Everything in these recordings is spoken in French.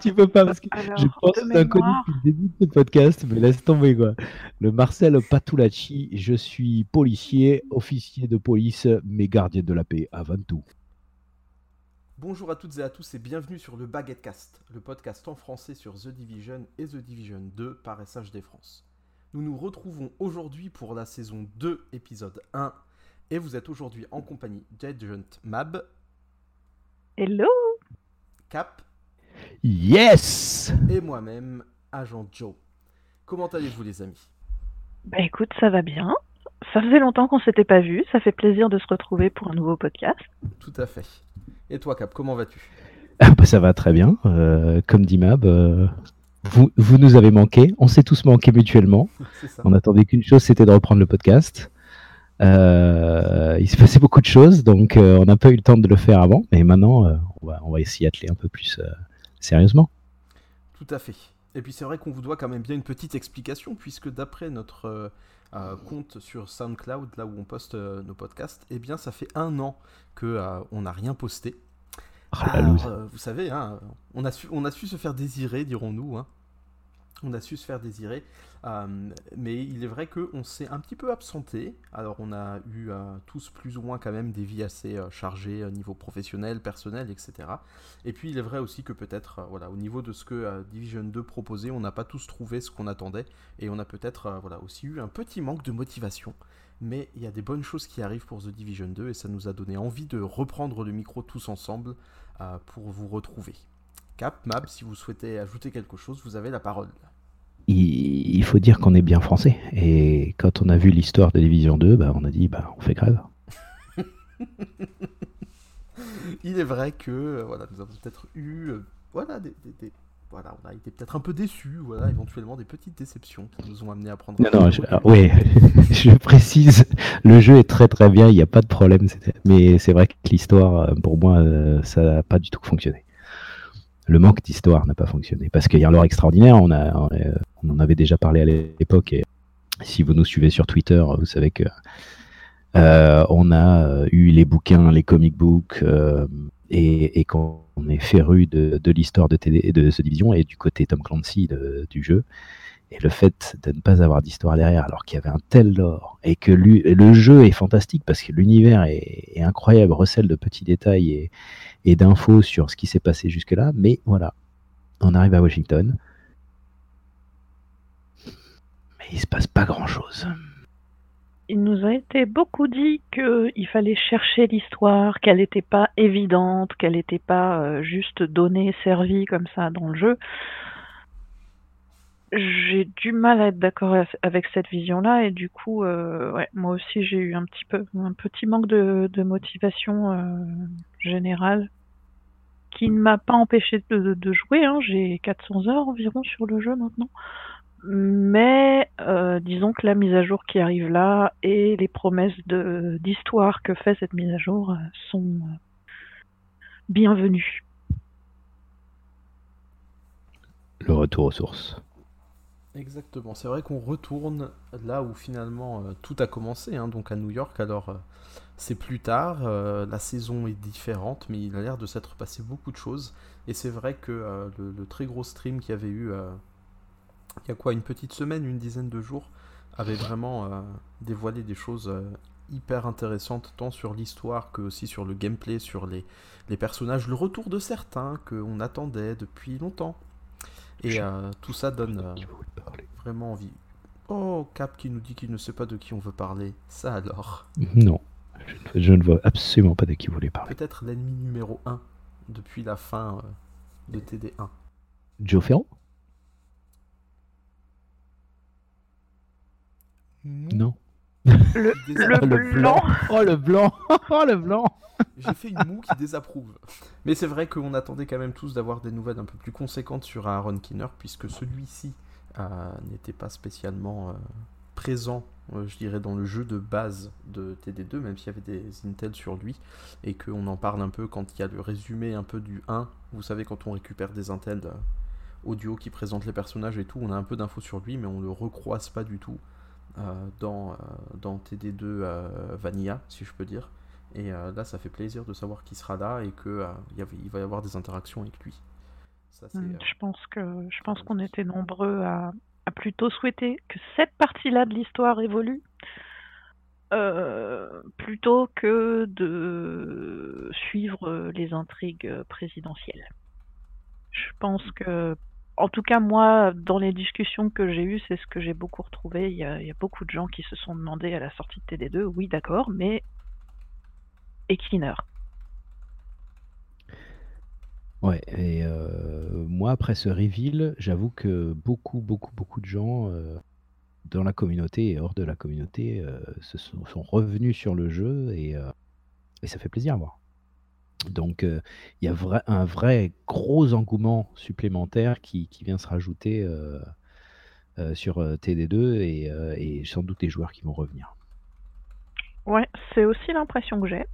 tu peux pas, parce que je pense que c'est inconnu depuis le début de ce podcast, mais laisse tomber quoi. Le Marcel Patulacci, je suis policier, officier de police, mais gardien de la paix avant tout. Bonjour à toutes et à tous et bienvenue sur le Baguette Cast, le podcast en français sur The Division et The Division 2 par SHD France. Nous nous retrouvons aujourd'hui pour la saison 2, épisode 1, et vous êtes aujourd'hui en compagnie d'Agent Mab. Hello Cap. Yes Et moi-même, Agent Joe. Comment allez-vous les amis? Bah écoute, ça va bien. Ça faisait longtemps qu'on s'était pas vu, ça fait plaisir de se retrouver pour un nouveau podcast. Tout à fait. Et toi Cap, comment vas-tu? Ah bah, Ça va très bien. Euh, comme dit Mab, euh, vous, vous, nous avez manqué. On s'est tous manqué mutuellement. On attendait qu'une chose, c'était de reprendre le podcast. Euh, il s'est passé beaucoup de choses, donc euh, on n'a pas eu le temps de le faire avant, mais maintenant euh, on, va, on va s'y atteler un peu plus sérieusement. Tout à fait. Et puis c'est vrai qu'on vous doit quand même bien une petite explication, puisque d'après notre compte sur SoundCloud, là où on poste nos podcasts, eh bien ça fait un an que on n'a rien posté. Ah, vous savez, hein, on, a su, on a su se faire désirer, dirons-nous. Hein on a su se faire désirer. Euh, mais il est vrai qu'on s'est un petit peu absenté. Alors on a eu euh, tous plus ou moins quand même des vies assez euh, chargées au niveau professionnel, personnel, etc. Et puis il est vrai aussi que peut-être voilà, au niveau de ce que Division 2 proposait, on n'a pas tous trouvé ce qu'on attendait. Et on a peut-être voilà, aussi eu un petit manque de motivation. Mais il y a des bonnes choses qui arrivent pour The Division 2 et ça nous a donné envie de reprendre le micro tous ensemble pour vous retrouver. Cap, Mab, si vous souhaitez ajouter quelque chose, vous avez la parole il, faut dire qu'on est bien français. Et quand on a vu l'histoire de Division 2, bah, on a dit bah, on fait grève. il est vrai que euh, voilà, nous avons peut-être eu euh, voilà, des, voilà, on a été peut-être un peu déçus, voilà, éventuellement des petites déceptions qui nous ont amené à prendre. Non, non, je, oui, je précise, le jeu est très très bien, il n'y a pas de problème, mais c'est vrai que l'histoire, euh, pour moi, ça n'a pas du tout fonctionné le manque d'histoire n'a pas fonctionné. Parce qu'il y a lore extraordinaire, on, en avait déjà parlé à l'époque, et si vous nous suivez sur Twitter, vous savez que euh, on a euh, eu les bouquins, les comic books, euh, et, qu'on est féru de, l'histoire de, de ce division et du côté Tom Clancy du jeu. Et le fait de ne pas avoir d'histoire derrière, alors qu'il y avait un tel lore, et que le jeu est fantastique parce que l'univers est, incroyable, recèle de petits détails et, et d'infos sur ce qui s'est passé jusque-là. Mais voilà, on arrive à Washington. Mais il se passe pas grand-chose. Il nous a été beaucoup dit qu'il fallait chercher l'histoire, qu'elle n'était pas évidente, qu'elle n'était pas euh, juste donnée, servie comme ça dans le jeu. J'ai du mal à être d'accord avec cette vision-là et du coup, euh, moi aussi j'ai eu un petit peu un petit manque de, motivation euh, générale qui ne m'a pas empêché de, jouer. Hein. J'ai 400 heures environ sur le jeu maintenant. Mais euh, disons que la mise à jour qui arrive là et les promesses d'histoire que fait cette mise à jour sont bienvenues. Le retour aux sources. Exactement, c'est vrai qu'on retourne là où finalement euh, tout a commencé, hein, donc à New York. Alors euh, c'est plus tard, euh, la saison est différente, mais il a l'air de s'être passé beaucoup de choses. Et c'est vrai que le, très gros stream qu'il y avait eu il y a quoi, une petite semaine, une dizaine de jours, avait vraiment dévoilé des choses hyper intéressantes, tant sur l'histoire que aussi sur le gameplay, sur les, les personnages, le retour de certains qu'on attendait depuis longtemps. Et euh, tout ça donne euh, vraiment envie. Oh, Cap qui nous dit qu'il ne sait pas de qui on veut parler. Ça alors? Non, je, ne vois absolument pas de qui vous voulez parler. Peut-être l'ennemi numéro 1 depuis la fin euh, de TD1. Joe Ferro Non. Le, le, blanc. Oh le blanc Oh le blanc J'ai fait une moue qui désapprouve. Mais c'est vrai qu'on attendait quand même tous d'avoir des nouvelles un peu plus conséquentes sur Aaron Kinner, puisque celui-ci euh, n'était pas spécialement euh, présent, euh, je dirais, dans le jeu de base de TD2, même s'il y avait des intels sur lui, et qu'on en parle un peu quand il y a le résumé un peu du 1. Vous savez, quand on récupère des intels audio qui présentent les personnages et tout, on a un peu d'infos sur lui, mais on le recroise pas du tout. Dans, dans TD2 Vanilla, si je peux dire. Et euh, là, ça fait plaisir de savoir qu'il sera là et qu'il euh, il va y avoir des interactions avec lui. Ça, c'est, Je pense que je pense qu'on était nombreux à, à plutôt souhaiter que cette partie-là de l'histoire évolue euh, plutôt que de suivre euh, les intrigues euh, présidentielles. Je pense que, en tout cas moi, dans les discussions que j'ai eues, c'est ce que j'ai beaucoup retrouvé. Il y a, beaucoup de gens qui se sont demandé à la sortie de TD2, oui d'accord, mais et Kinner. Ouais, et euh, moi, après ce reveal, j'avoue que beaucoup, beaucoup, beaucoup de gens euh, dans la communauté et hors de la communauté euh, se sont, revenus sur le jeu et, et ça fait plaisir à voir. Donc, euh, il y a un vrai gros engouement supplémentaire qui, vient se rajouter euh, euh, sur euh, TD2 et, et sans doute des joueurs qui vont revenir. Ouais, c'est aussi l'impression que j'ai.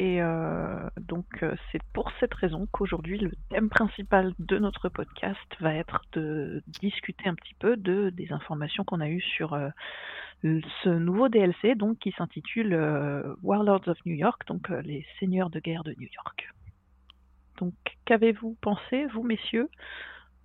Et euh, donc, euh, c'est pour cette raison qu'aujourd'hui, le thème principal de notre podcast va être de discuter un petit peu de, des informations qu'on a eues sur euh, ce nouveau DLC donc, qui s'intitule Warlords of New York, donc les seigneurs de guerre de New York. Donc, qu'avez-vous pensé, vous, messieurs,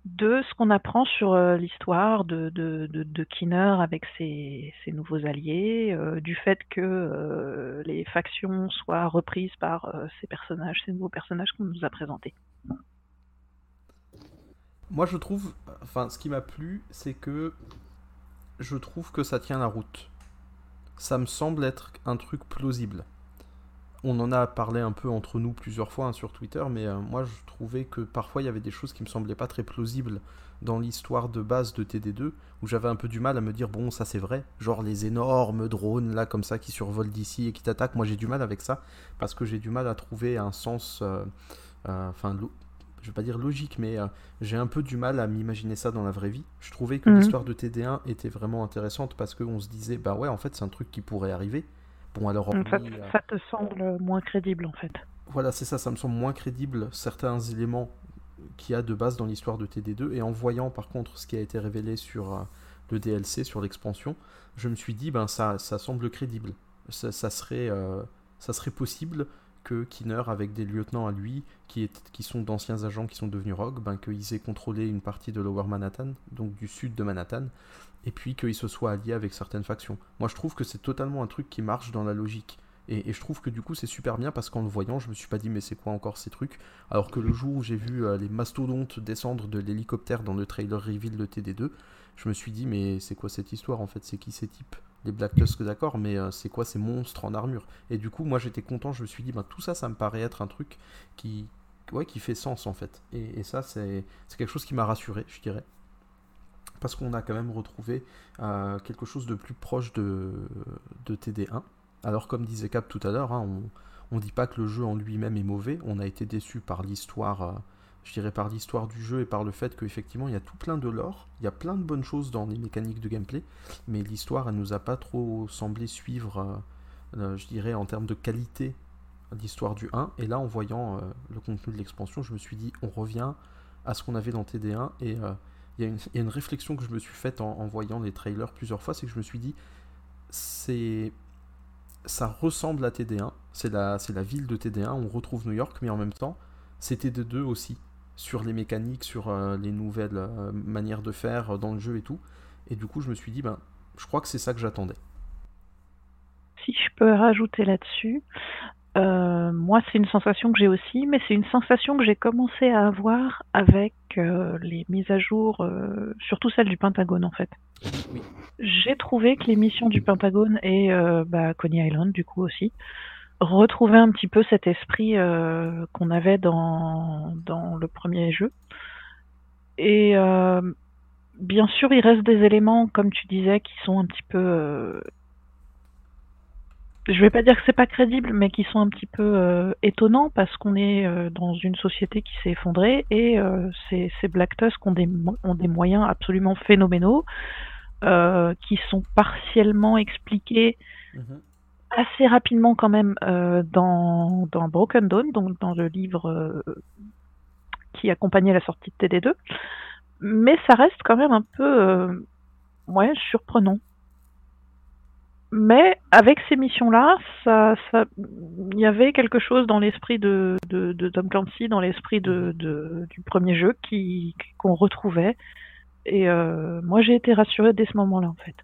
de ce qu'on apprend sur euh, l'histoire de, de, Kinner avec ses, nouveaux alliés, euh, du fait que euh, les factions soient reprises par ces personnages, ces nouveaux personnages qu'on nous a présentés. Moi, je trouve, enfin, ce qui m'a plu, c'est que je trouve que ça tient la route. Ça me semble être un truc plausible. On en a parlé un peu entre nous plusieurs fois hein, sur Twitter, mais euh, moi, je trouvais que parfois il y avait des choses qui me semblaient pas très plausibles dans l'histoire de base de TD2, où j'avais un peu du mal à me dire bon, ça c'est vrai, genre les énormes drones là comme ça qui survolent d'ici et qui t'attaquent. Moi, j'ai du mal avec ça parce que j'ai du mal à trouver un sens, euh, euh, enfin, je vais pas dire logique, mais j'ai un peu du mal à m'imaginer ça dans la vraie vie. Je trouvais que Mhm. l'histoire de TD1 était vraiment intéressante parce qu'on se disait, bah ouais, en fait, c'est un truc qui pourrait arriver. Bon, alors, ça, euh, ça te semble moins crédible en fait. voilà, c'est ça, ça me semble moins crédible certains éléments qu'il y a de base dans l'histoire de TD2. Et en voyant par contre ce qui a été révélé sur euh, le DLC, sur l'expansion, je me suis dit, ben ça, ça semble crédible. Ça, ça serait, euh, ça serait possible que Kinner, avec des lieutenants à lui, qui, est- qui sont d'anciens agents qui sont devenus rogues, ben, qu'ils aient contrôlé une partie de Lower Manhattan, donc du sud de Manhattan, et puis qu'ils se soient alliés avec certaines factions. Moi je trouve que c'est totalement un truc qui marche dans la logique. Et, je trouve que du coup c'est super bien parce qu'en le voyant, je me suis pas dit mais c'est quoi encore ces trucs? Alors que le jour où j'ai vu euh, les mastodontes descendre de l'hélicoptère dans le trailer reveal de TD2, je me suis dit mais c'est quoi cette histoire en fait? C'est qui ces types? Les Black Tusk d'accord, mais euh, c'est quoi ces monstres en armure? Et du coup moi j'étais content, je me suis dit ben tout ça ça me paraît être un truc qui ouais qui fait sens en fait. Et, et ça c'est quelque chose qui m'a rassuré, je dirais. Parce qu'on a quand même retrouvé euh, quelque chose de plus proche de, de TD1. Alors comme disait Cap tout à l'heure, hein, on, on dit pas que le jeu en lui-même est mauvais, on a été déçu par l'histoire, euh, je dirais par l'histoire du jeu et par le fait qu'effectivement il y a tout plein de lore, il y a plein de bonnes choses dans les mécaniques de gameplay, mais l'histoire elle nous a pas trop semblé suivre, euh, je dirais en termes de qualité, l'histoire du 1, et là en voyant le contenu de l'expansion, je me suis dit on revient à ce qu'on avait dans TD1, et il y, a une- réflexion que je me suis faite en, voyant les trailers plusieurs fois, c'est que je me suis dit c'est ça ressemble à TD1, c'est la, la ville de TD1, on retrouve New York, mais en même temps, c'est TD2 aussi, sur les mécaniques, sur euh, les nouvelles euh, manières de faire euh, dans le jeu et tout. Et du coup, je me suis dit, ben, je crois que c'est ça que j'attendais. Si je peux rajouter là-dessus, euh, moi c'est une sensation que j'ai aussi, mais c'est une sensation que j'ai commencé à avoir avec euh, les mises à jour, euh, surtout celle du Pentagone en fait. Oui. J'ai trouvé que les missions du Pentagone et bah, Coney Island du coup aussi retrouvaient un petit peu cet esprit qu'on avait dans, dans le premier jeu. Et bien sûr, il reste des éléments, comme tu disais, qui sont un petit peu je vais pas dire que c'est pas crédible, mais qui sont un petit peu euh, étonnants parce qu'on est euh, dans une société qui s'est effondrée et euh, ces, ces Black Tusk ont des, ont des moyens absolument phénoménaux qui sont partiellement expliqués Mhm. assez rapidement quand même dans, dans Broken Dawn, donc dans le livre qui accompagnait la sortie de TD2, mais ça reste quand même un peu ouais, surprenant. Mais avec ces missions-là, il y avait quelque chose dans l'esprit de, Tom Clancy, dans l'esprit de, du premier jeu, qui qu'on retrouvait. Et euh, moi, j'ai été rassurée dès ce moment-là, en fait.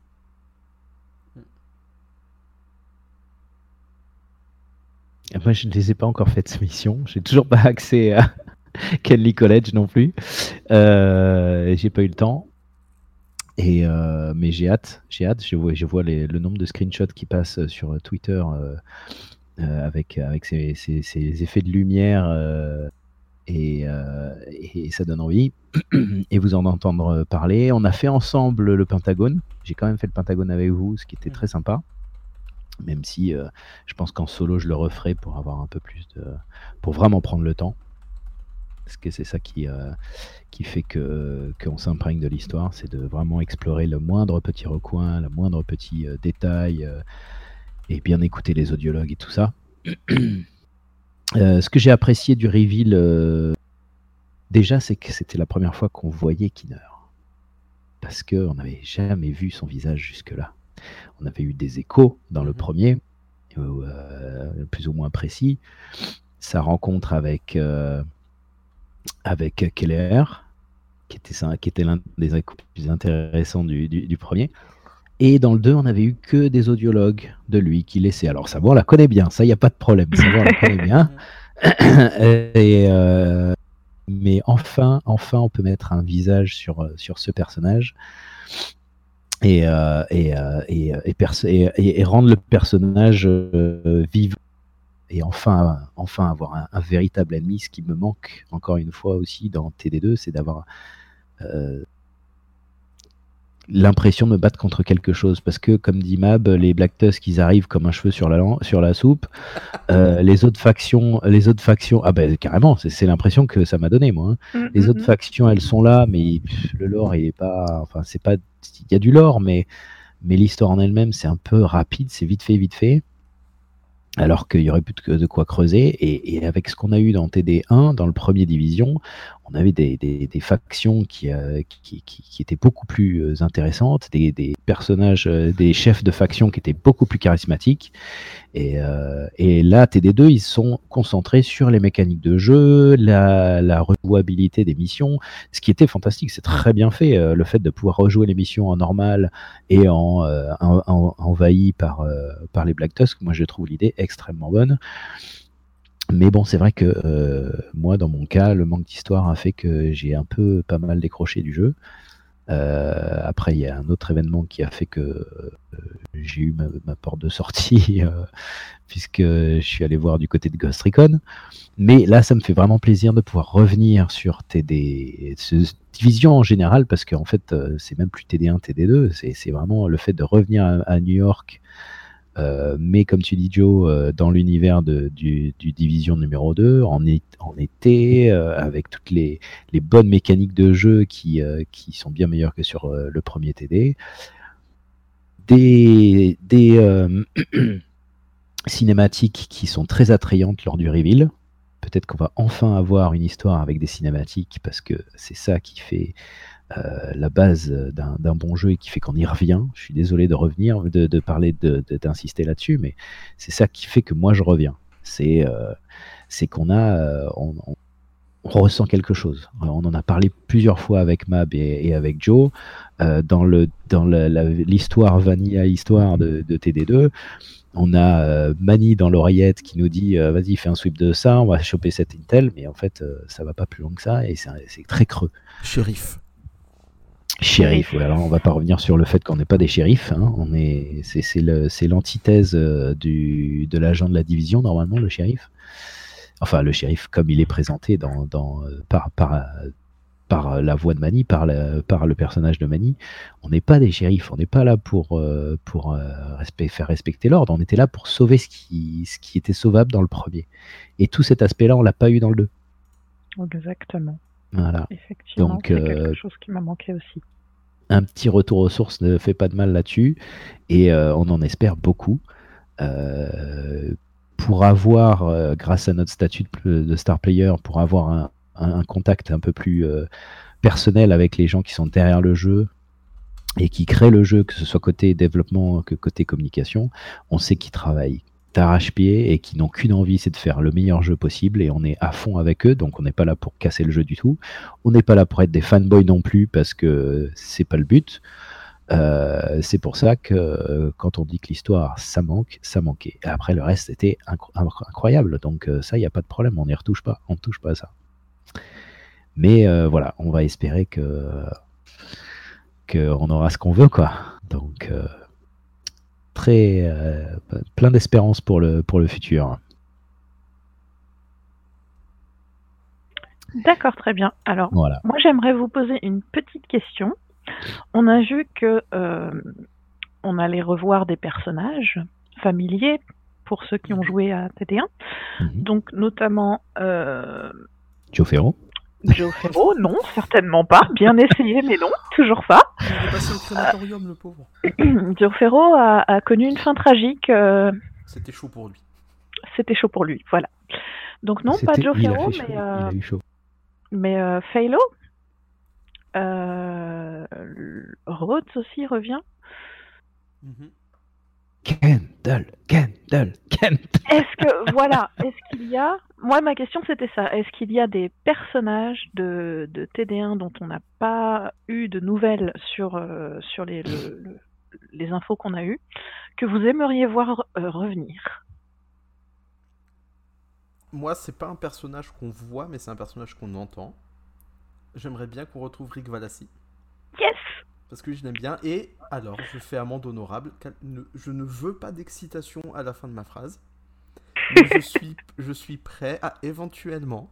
Moi, je ne les ai pas encore faites, ces missions. J'ai toujours pas accès à Kenley College non plus. Euh, j'ai pas eu le temps. Et euh, mais j'ai hâte, j'ai hâte. Je vois, je vois les, le nombre de screenshots qui passent sur Twitter euh, euh, avec avec ces, ces, ces, effets de lumière et, et, ça donne envie. et vous en entendre parler. On a fait ensemble le Pentagone. J'ai quand même fait le Pentagone avec vous, ce qui était très sympa. Même si je pense qu'en solo je le referai pour avoir un peu plus de, pour vraiment prendre le temps parce que c'est ça qui, euh, qui fait que qu'on s'imprègne de l'histoire, c'est de vraiment explorer le moindre petit recoin, le moindre petit euh, détail, euh, et bien écouter les audiologues et tout ça. ce que j'ai apprécié du reveal, déjà, c'est que c'était la première fois qu'on voyait Kinner. Parce qu'on n'avait jamais vu son visage jusque-là. On avait eu des échos dans le mhm. premier, plus ou moins précis. Sa rencontre avec avec Keller, qui était, qui était l'un des plus intéressants du, premier. Et dans le 2, on n'avait eu que des audiologues de lui qui laissaient. Alors, savoir la connaît bien, ça, il n'y a pas de problème. Savoir la connaît bien. et, euh, mais enfin, enfin, on peut mettre un visage sur, sur ce personnage et, euh, et, euh, et, et, rendre le personnage vivant et enfin, enfin avoir un, véritable ennemi. Ce qui me manque encore une fois aussi dans TD2, c'est d'avoir euh, l'impression de me battre contre quelque chose. Parce que, comme dit Mab, les Black Tusk, ils arrivent comme un cheveu sur la, sur la soupe. Euh, les autres factions, les autres factions, ah ben carrément, c'est l'impression que ça m'a donné moi. Hein. Mm, les mm, autres mm. factions, elles sont là, mais le lore, il est pas, enfin c'est pas, il y a du lore, mais mais l'histoire en elle-même, c'est un peu rapide, c'est vite fait, vite fait alors qu'il y aurait plus de quoi creuser. Et, avec ce qu'on a eu dans TD1, dans le premier division, on avait des, factions euh, qui, qui, étaient beaucoup plus euh, intéressantes, des, personnages, euh, des chefs de factions qui étaient beaucoup plus charismatiques. Et, là, TD2, ils sont concentrés sur les mécaniques de jeu, la, la rejouabilité des missions, ce qui était fantastique, c'est très bien fait. le fait de pouvoir rejouer les missions en normal et en, envahi par, par les Black Tusk, moi je trouve l'idée extrêmement bonne. Mais bon, c'est vrai que euh, moi, dans mon cas, le manque d'histoire a fait que j'ai un peu pas mal décroché du jeu. Euh, après, il y a un autre événement qui a fait que euh, j'ai eu ma, porte de sortie, puisque je suis allé voir du côté de Ghost Recon. Mais là, ça me fait vraiment plaisir de pouvoir revenir sur TD, division en général, parce qu'en fait, c'est même plus TD1, TD2, c'est vraiment le fait de revenir à New York euh, mais comme tu dis Joe, euh, dans l'univers du, Division numéro 2, en, été, euh, avec toutes les, bonnes mécaniques de jeu qui, qui sont bien meilleures que sur le premier TD, des, des cinématiques qui sont très attrayantes lors du reveal. Peut-être qu'on va enfin avoir une histoire avec des cinématiques parce que c'est ça qui fait euh, la base d'un bon jeu et qui fait qu'on y revient. Je suis désolé de revenir, de, parler, d'insister là-dessus, mais c'est ça qui fait que moi je reviens. C'est euh, qu'on a, euh, on, ressent quelque chose. on en a parlé plusieurs fois avec Mab et, avec Joe dans le dans l'histoire vanilla histoire de, TD2. On a Mani dans l'oreillette qui nous dit vas-y fais un sweep de ça, on va choper cette intel, mais en fait ça va pas plus loin que ça et c'est très creux. Shérif. Shérif, alors on va pas revenir sur le fait qu'on n'est pas des shérifs, hein. on est, c'est, l'antithèse euh, du, de l'agent de la division normalement, le shérif. Enfin, le shérif comme il est présenté euh, par, par la voix de Mani, par, le personnage de Mani, on n'est pas des shérifs, on n'est pas là pour, euh, faire respecter l'ordre, on était là pour sauver ce qui, ce qui était sauvable dans le premier. Et tout cet aspect-là, on l'a pas eu dans le 2. Exactement. Voilà. Effectivement, Donc, c'est quelque euh, chose qui m'a manqué aussi. Un petit retour aux sources ne fait pas de mal là-dessus, et euh, on en espère beaucoup. Euh, pour avoir, grâce à notre statut de, star player, pour avoir un, contact un peu plus personnel avec les gens qui sont derrière le jeu, et qui crée le jeu, que ce soit côté développement que côté communication, on sait qu'ils travaillent d'arrache-pied et qui n'ont qu'une envie, c'est de faire le meilleur jeu possible et on est à fond avec eux, donc on n'est pas là pour casser le jeu du tout. On n'est pas là pour être des fanboys non plus parce que c'est pas le but. Euh, c'est pour ça que euh, quand on dit que l'histoire ça manque, ça manquait. Après le reste était incroyable, donc euh, ça il n'y a pas de problème, on n'y retouche pas, on ne touche pas à ça. Mais voilà, on va espérer que qu'on aura ce qu'on veut quoi. Donc très plein d'espérance pour le pour le futur. D'accord, très bien. Alors, moi j'aimerais vous poser une petite question. On a vu que euh, on allait revoir des personnages familiers pour ceux qui ont joué à TT1. Mhm. Donc notamment euh, Joe Ferro. Joe Ferro, non, certainement pas. Bien essayé, mais non, toujours pas. Il est passé au crématorium, le pauvre. Joe Ferro a, connu une fin tragique. Euh, C'était chaud pour lui. C'était chaud pour lui, voilà. Donc non, pas Joe Ferro, mais, euh, mais euh, Phalo, euh, Rhodes aussi revient. Mm Kendall, Kendall, Kendall. Est-ce que, voilà, est-ce qu'il y a. Moi, ma question c'était ça. Est-ce qu'il y a des personnages de, de TD1 dont on n'a pas eu de nouvelles sur, euh, sur les, les infos qu'on a eues que vous aimeriez voir euh, revenir? Moi, c'est pas un personnage qu'on voit, mais c'est un personnage qu'on entend j'aimerais bien qu'on retrouve Rick Valassi. Yes Parce que je l'aime bien. Et alors, je fais amende honorable. Je ne veux pas d'excitation à la fin de ma phrase. Mais je suis, je suis prêt à éventuellement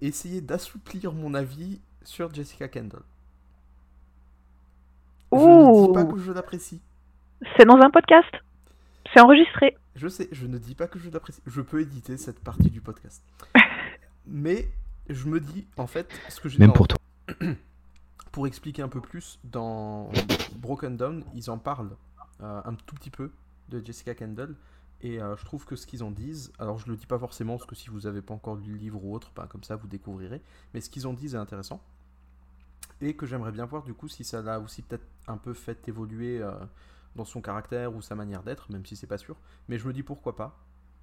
essayer d'assouplir mon avis sur Jessica Kendall. Je ne dis pas que je l'apprécie. C'est dans un podcast? C'est enregistré. Je sais, je ne dis pas que je l'apprécie. Je peux éditer cette partie du podcast. Mais je me dis, en fait, ce que j'ai. Même pour toi. pour expliquer un peu plus, dans Broken Down, ils en parlent euh, un tout petit peu de Jessica Kendall. Et euh, je trouve que ce qu'ils en disent, alors je le dis pas forcément, parce que si vous n'avez pas encore lu le livre ou autre, ben, comme ça vous découvrirez, mais ce qu'ils en disent est intéressant. Et que j'aimerais bien voir du coup si ça l'a aussi peut-être un peu fait évoluer euh, dans son caractère ou sa manière d'être, même si c'est pas sûr. Mais je me dis pourquoi pas,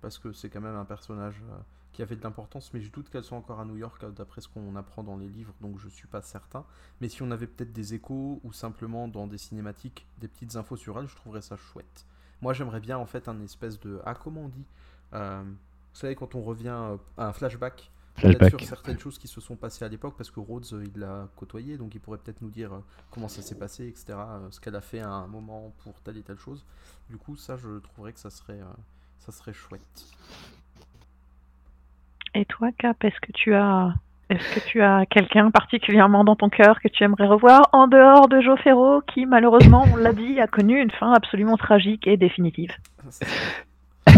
parce que c'est quand même un personnage qui avait de l'importance, mais je doute qu'elle soit encore à New York euh, d'après ce qu'on apprend dans les livres, donc je suis pas certain. Mais si on avait peut-être des échos ou simplement dans des cinématiques des petites infos sur elle, je trouverais ça chouette. Moi j'aimerais bien en fait un espèce de ah comment on dit, euh, vous savez quand on revient euh, à un flashback. sur certaines choses qui se sont passées à l'époque parce que Rhodes il l'a côtoyé donc il pourrait peut-être nous dire comment ça s'est passé etc ce qu'elle a fait à un moment pour telle et telle chose du coup ça je trouverais que ça serait ça serait chouette et toi, Cap, est-ce que tu as est-ce que tu as quelqu'un particulièrement dans ton cœur que tu aimerais revoir en dehors de Joe Ferro qui, malheureusement, on l'a dit, a connu une fin absolument tragique et définitive?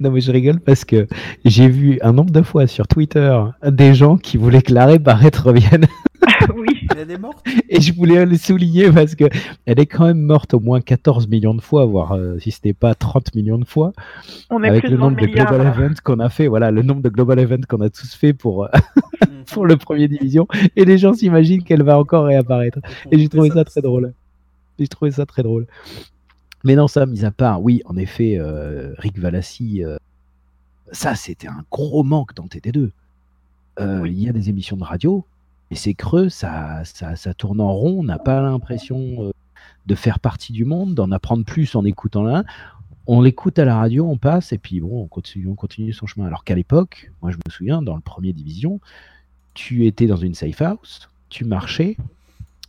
Non mais je rigole parce que j'ai vu un nombre de fois sur Twitter des gens qui voulaient que l'arrêt Barrett revienne. oui. Elle est morte. Et je voulais le souligner parce que elle est quand même morte au moins 14 millions de fois, voire euh, si c'était pas 30 millions de fois. On avec le nombre de global events qu'on a fait, voilà, le nombre de global events qu'on a tous fait pour euh, pour le premier division. Et les gens s'imaginent qu'elle va encore réapparaître. Et j'ai trouvé ça très drôle. J'ai trouvé ça très drôle. Mais non, ça, mis à part, oui, en effet, euh, Rick Valassi, euh, ça, c'était un gros manque dans TT2. Euh, il y a des émissions de radio, et c'est creux, ça, ça, tourne en rond, on n'a pas l'impression de faire partie du monde, d'en apprendre plus en écoutant l'un. On l'écoute à la radio, on passe, et puis on continue, on continue son chemin. Alors qu'à l'époque, moi je me souviens, dans le premier division, tu étais dans une safe house, tu marchais,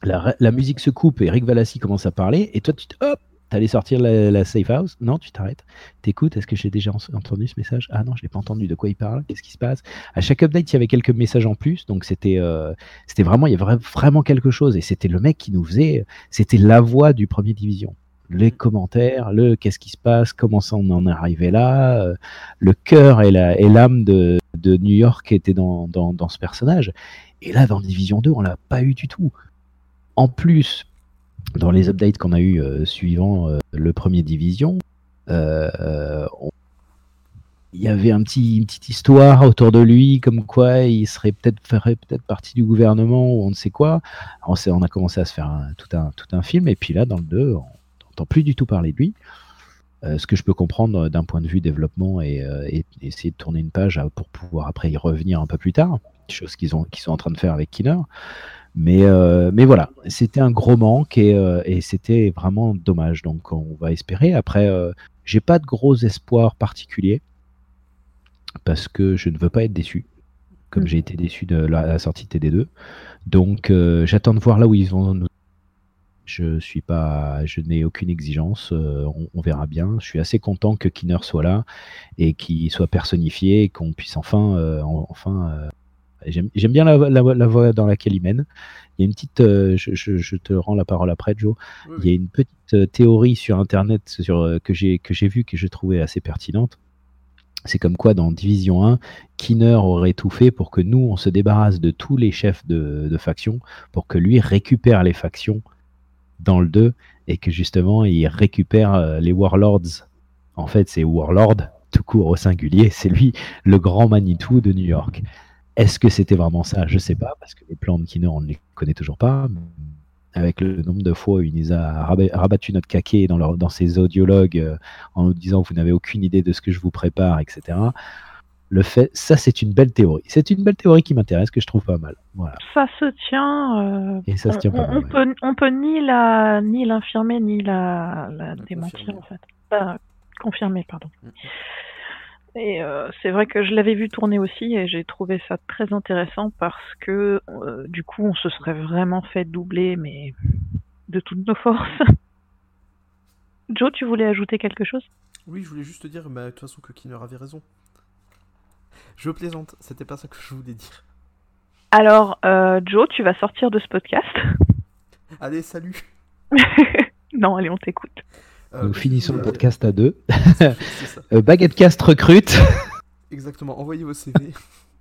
la, musique se coupe et Rick Valassi commence à parler, et toi tu hop, T'allais sortir la, safe house? Non, tu t'arrêtes. T'écoutes. Est-ce que j'ai déjà entendu ce message? Ah non, je l'ai pas entendu. De quoi il parle? Qu'est-ce qui se passe? À chaque update, il y avait quelques messages en plus. Donc c'était, euh, c'était vraiment, il y avait vraiment quelque chose. Et c'était le mec qui nous faisait. C'était la voix du premier division. Les commentaires, le qu'est-ce qui se passe, comment ça on en est arrivé là, euh, le cœur et l'âme de, de New York était dans, dans, dans ce personnage. Et là, dans Division 2, on l'a pas eu du tout. En plus, dans les updates qu'on a eu euh, suivant euh, le premier division, euh, il y avait une petite histoire autour de lui, comme quoi il serait peut-être ferait peut-être partie du gouvernement ou on ne sait quoi. On, a commencé à se faire tout, un, tout un film, et puis là, dans le 2, on n'entend plus du tout parler de lui. Ce que je peux comprendre d'un point de vue développement et, essayer de tourner une page pour pouvoir après y revenir un peu plus tard, chose qu'ils qu'ils sont en train de faire avec Kinner. Mais, euh, mais voilà, c'était un gros manque et, et c'était vraiment dommage. Donc on va espérer. Après, j'ai pas de gros espoirs particuliers parce que je ne veux pas être déçu, comme j'ai été déçu de la, sortie de TD2. Donc j'attends de voir là où ils vont nous je suis pas, je n'ai aucune exigence. Euh, on, verra bien. Je suis assez content que Kinner soit là et qu'il soit personnifié et qu'on puisse enfin, euh, enfin. Euh, j'aime bien la, voie dans laquelle il mène. Il y a une petite, je, te rends la parole après, Joe. Il y a une petite théorie sur Internet sur, que j'ai que j'ai vue que je trouvais assez pertinente. C'est comme quoi dans Division 1, Kinner aurait tout fait pour que nous, on se débarrasse de tous les chefs de, de factions, pour que lui récupère les factions dans le 2 et que justement il récupère euh, les Warlords. En fait, c'est Warlord tout court au singulier, c'est lui le grand Manitou de New York. Est-ce que c'était vraiment ça? Je sais pas, parce que les plans de Kinner, on ne les connaît toujours pas. Avec le nombre de fois où il nous a rabattu notre caquet dans, leur, dans ses audiologues euh, en nous disant vous n'avez aucune idée de ce que je vous prépare, etc le fait, ça c'est une belle théorie. C'est une belle théorie qui m'intéresse, que je trouve pas mal. Voilà. Ça se tient. Euh, Et ça se tient on, on peut, on peut ni la, ni l'infirmer ni la, la démentir en fait. confirmer, pardon. Mm, mm. Et euh, c'est vrai que je l'avais vu tourner aussi et j'ai trouvé ça très intéressant parce que euh, du coup on se serait vraiment fait doubler, mais de toutes nos forces. Joe, tu voulais ajouter quelque chose? Oui, je voulais juste te dire, bah, de toute façon, que Kinner avait raison. Je plaisante, c'était pas ça que je voulais dire. Alors, euh, Joe, tu vas sortir de ce podcast? Allez, salut. non, allez, on t'écoute. Euh, Nous finissons le podcast à deux. euh, Baguettecast recrute. Exactement, envoyez vos CV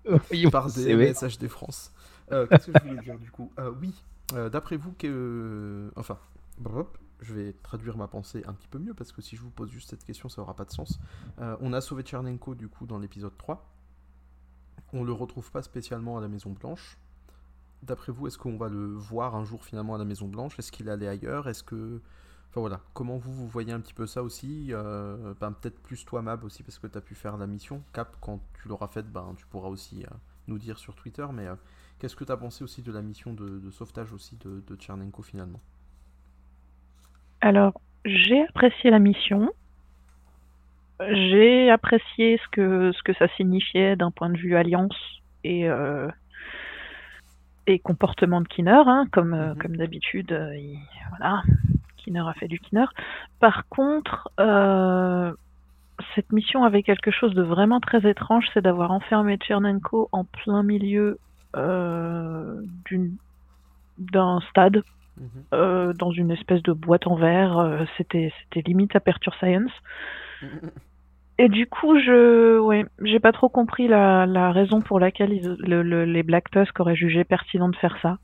envoyez par des messages des France. Euh, qu'est-ce que je voulais dire du coup? Oui, d'après vous, que... enfin, je vais traduire ma pensée un petit peu mieux parce que si je vous pose juste cette question, ça aura pas de sens. on a sauvé Tchernenko du coup dans l'épisode 3. On le retrouve pas spécialement à la Maison Blanche. D'après vous, est-ce qu'on va le voir un jour finalement à la Maison Blanche? Est-ce qu'il est allé ailleurs? Est-ce que Enfin voilà, comment vous, vous voyez un petit peu ça aussi euh, ben, Peut-être plus toi, Mab, aussi, parce que tu as pu faire la mission. Cap, quand tu l'auras faite, ben, tu pourras aussi euh, nous dire sur Twitter. Mais euh, qu'est-ce que tu as pensé aussi de la mission de, sauvetage aussi de, de Tchernenko finalement? Alors, j'ai apprécié la mission. J'ai apprécié ce que, ce que ça signifiait d'un point de vue alliance et, et comportement de Kinner, hein, comme, euh, mhm. comme d'habitude, euh, voilà, Kinner a fait du Kinner. Par contre, cette mission avait quelque chose de vraiment très étrange, c'est d'avoir enfermé Tchernenko en plein milieu d'un stade, mhm. dans une espèce de boîte en verre. C'était limite Aperture Science. Et du coup, je, ouais, j'ai pas trop compris la, la raison pour laquelle les Black Tusk auraient jugé pertinent de faire ça.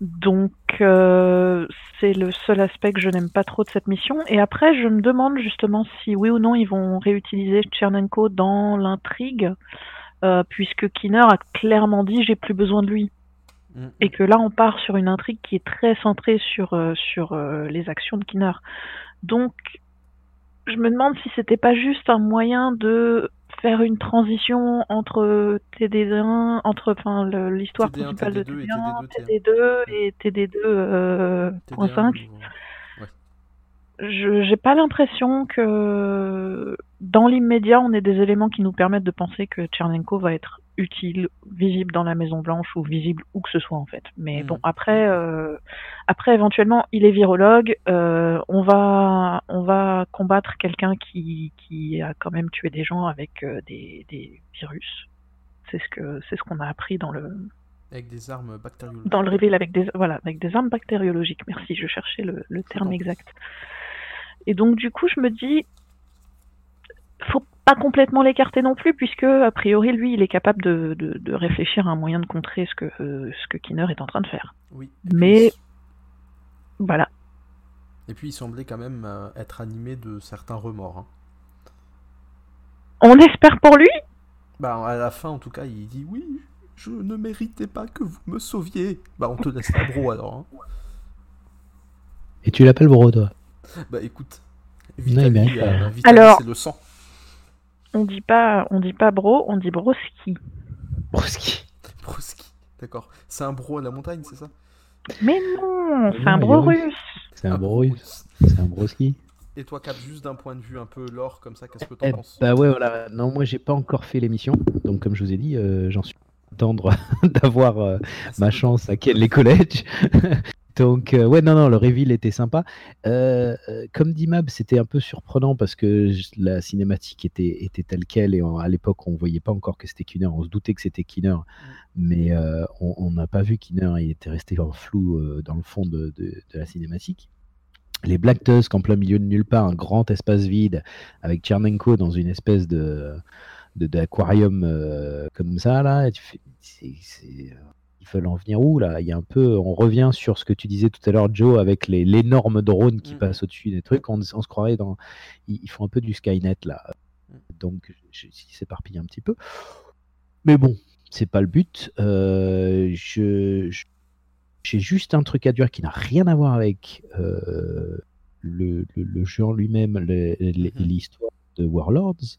Donc, euh, c'est le seul aspect que je n'aime pas trop de cette mission. Et après, je me demande justement si oui ou non ils vont réutiliser Tchernenko dans l'intrigue, euh, puisque Kinner a clairement dit j'ai plus besoin de lui. Mm. Et que là, on part sur une intrigue qui est très centrée sur, euh, sur les actions de Kinner. Donc, je me demande si c'était pas juste un moyen de faire une transition entre TD1, entre enfin l'histoire principale de TD1, TD2 et TD2.5. Je j'ai pas l'impression que dans l'immédiat on ait des éléments qui nous permettent de penser que Tchernenko va être utile, visible dans la Maison Blanche ou visible où que ce soit en fait. Mais hmm. bon, après, euh, après éventuellement, il est virologue. Euh, on va, on va combattre quelqu'un qui, qui a quand même tué des gens avec euh, des, des virus. C'est ce que, c'est ce qu'on a appris dans le. Avec des armes bactériologiques. Dans le reveal avec des, voilà, avec des armes bactériologiques. Merci, je cherchais le, le terme exact. Et donc du coup, je me dis, faut pas complètement l'écarter non plus, puisque a priori lui, il est capable de, de, réfléchir à un moyen de contrer ce que ce que Kinner est en train de faire. Oui. Mais voilà. Et puis il semblait quand même euh, être animé de certains remords. Hein. On espère pour lui Bah, à la fin, en tout cas, il dit oui, je ne méritais pas que vous me sauviez. Bah, on te laisse la bro alors. hein. Et tu l'appelles Bro, toi? Bah, écoute, il Vitali, mérite pas. euh, Vitali, Alors- c'est le sang. On dit pas, on dit pas bro, on dit broski. Broski. Broski. D'accord. C'est un bro à la montagne, c'est ça? Mais non, c'est Non, un bro russe. russe. C'est un Ah, bro russe. C'est un broski. Et toi, Cap, juste d'un point de vue un peu lore comme ça, qu'est-ce que Eh t'en penses? bah ouais, voilà. Non, moi, j'ai pas encore fait l'émission. Donc, comme je vous ai dit, euh, j'en suis attendre d'avoir euh, Ah, ma chance à Kelly College. Donc, euh, ouais, non, non, le reveal était sympa. Euh, euh, comme dit Mab, c'était un peu surprenant parce que la cinématique était, telle qu'elle et à l'époque, on voyait pas encore que c'était Kinner. On se doutait que c'était Kinner, mais on n'a pas vu Kinner. Il était resté en flou dans le fond de, la cinématique. Les Black Tusk en plein milieu de nulle part, un grand espace vide avec Tchernenko dans une espèce de d'aquarium comme ça là. Ils veulent en venir où là? Il y a un peu, on revient sur ce que tu disais tout à l'heure, Joe, avec les- l'énorme drone qui Mhm. passe au-dessus des trucs. On, on se croirait dans, ils, ils font un peu du Skynet là, Mhm. donc ils s'éparpillent un petit peu. Mais bon, c'est pas le but. Euh, je, j'ai juste un truc à dire qui n'a rien à voir avec euh, le, le- le jeu en lui-même, Mhm. l'histoire de Warlords.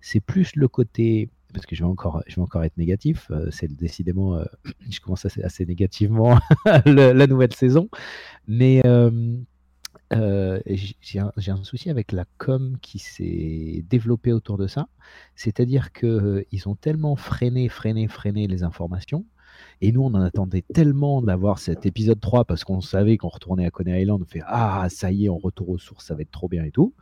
C'est plus le côté, parce que je vais encore, je vais encore être négatif. euh, c'est décidément, euh, je commence assez, négativement la nouvelle saison, mais euh, j'ai un, souci avec la com qui s'est développée autour de ça. C'est-à-dire que euh, ils ont tellement freiné, freiné, freiné les informations. Et nous, on en attendait tellement d'avoir cet épisode 3 parce qu'on savait qu'on retournait à Coney Island. On fait Ah, ça y est, on retourne aux sources, ça va être trop bien et tout.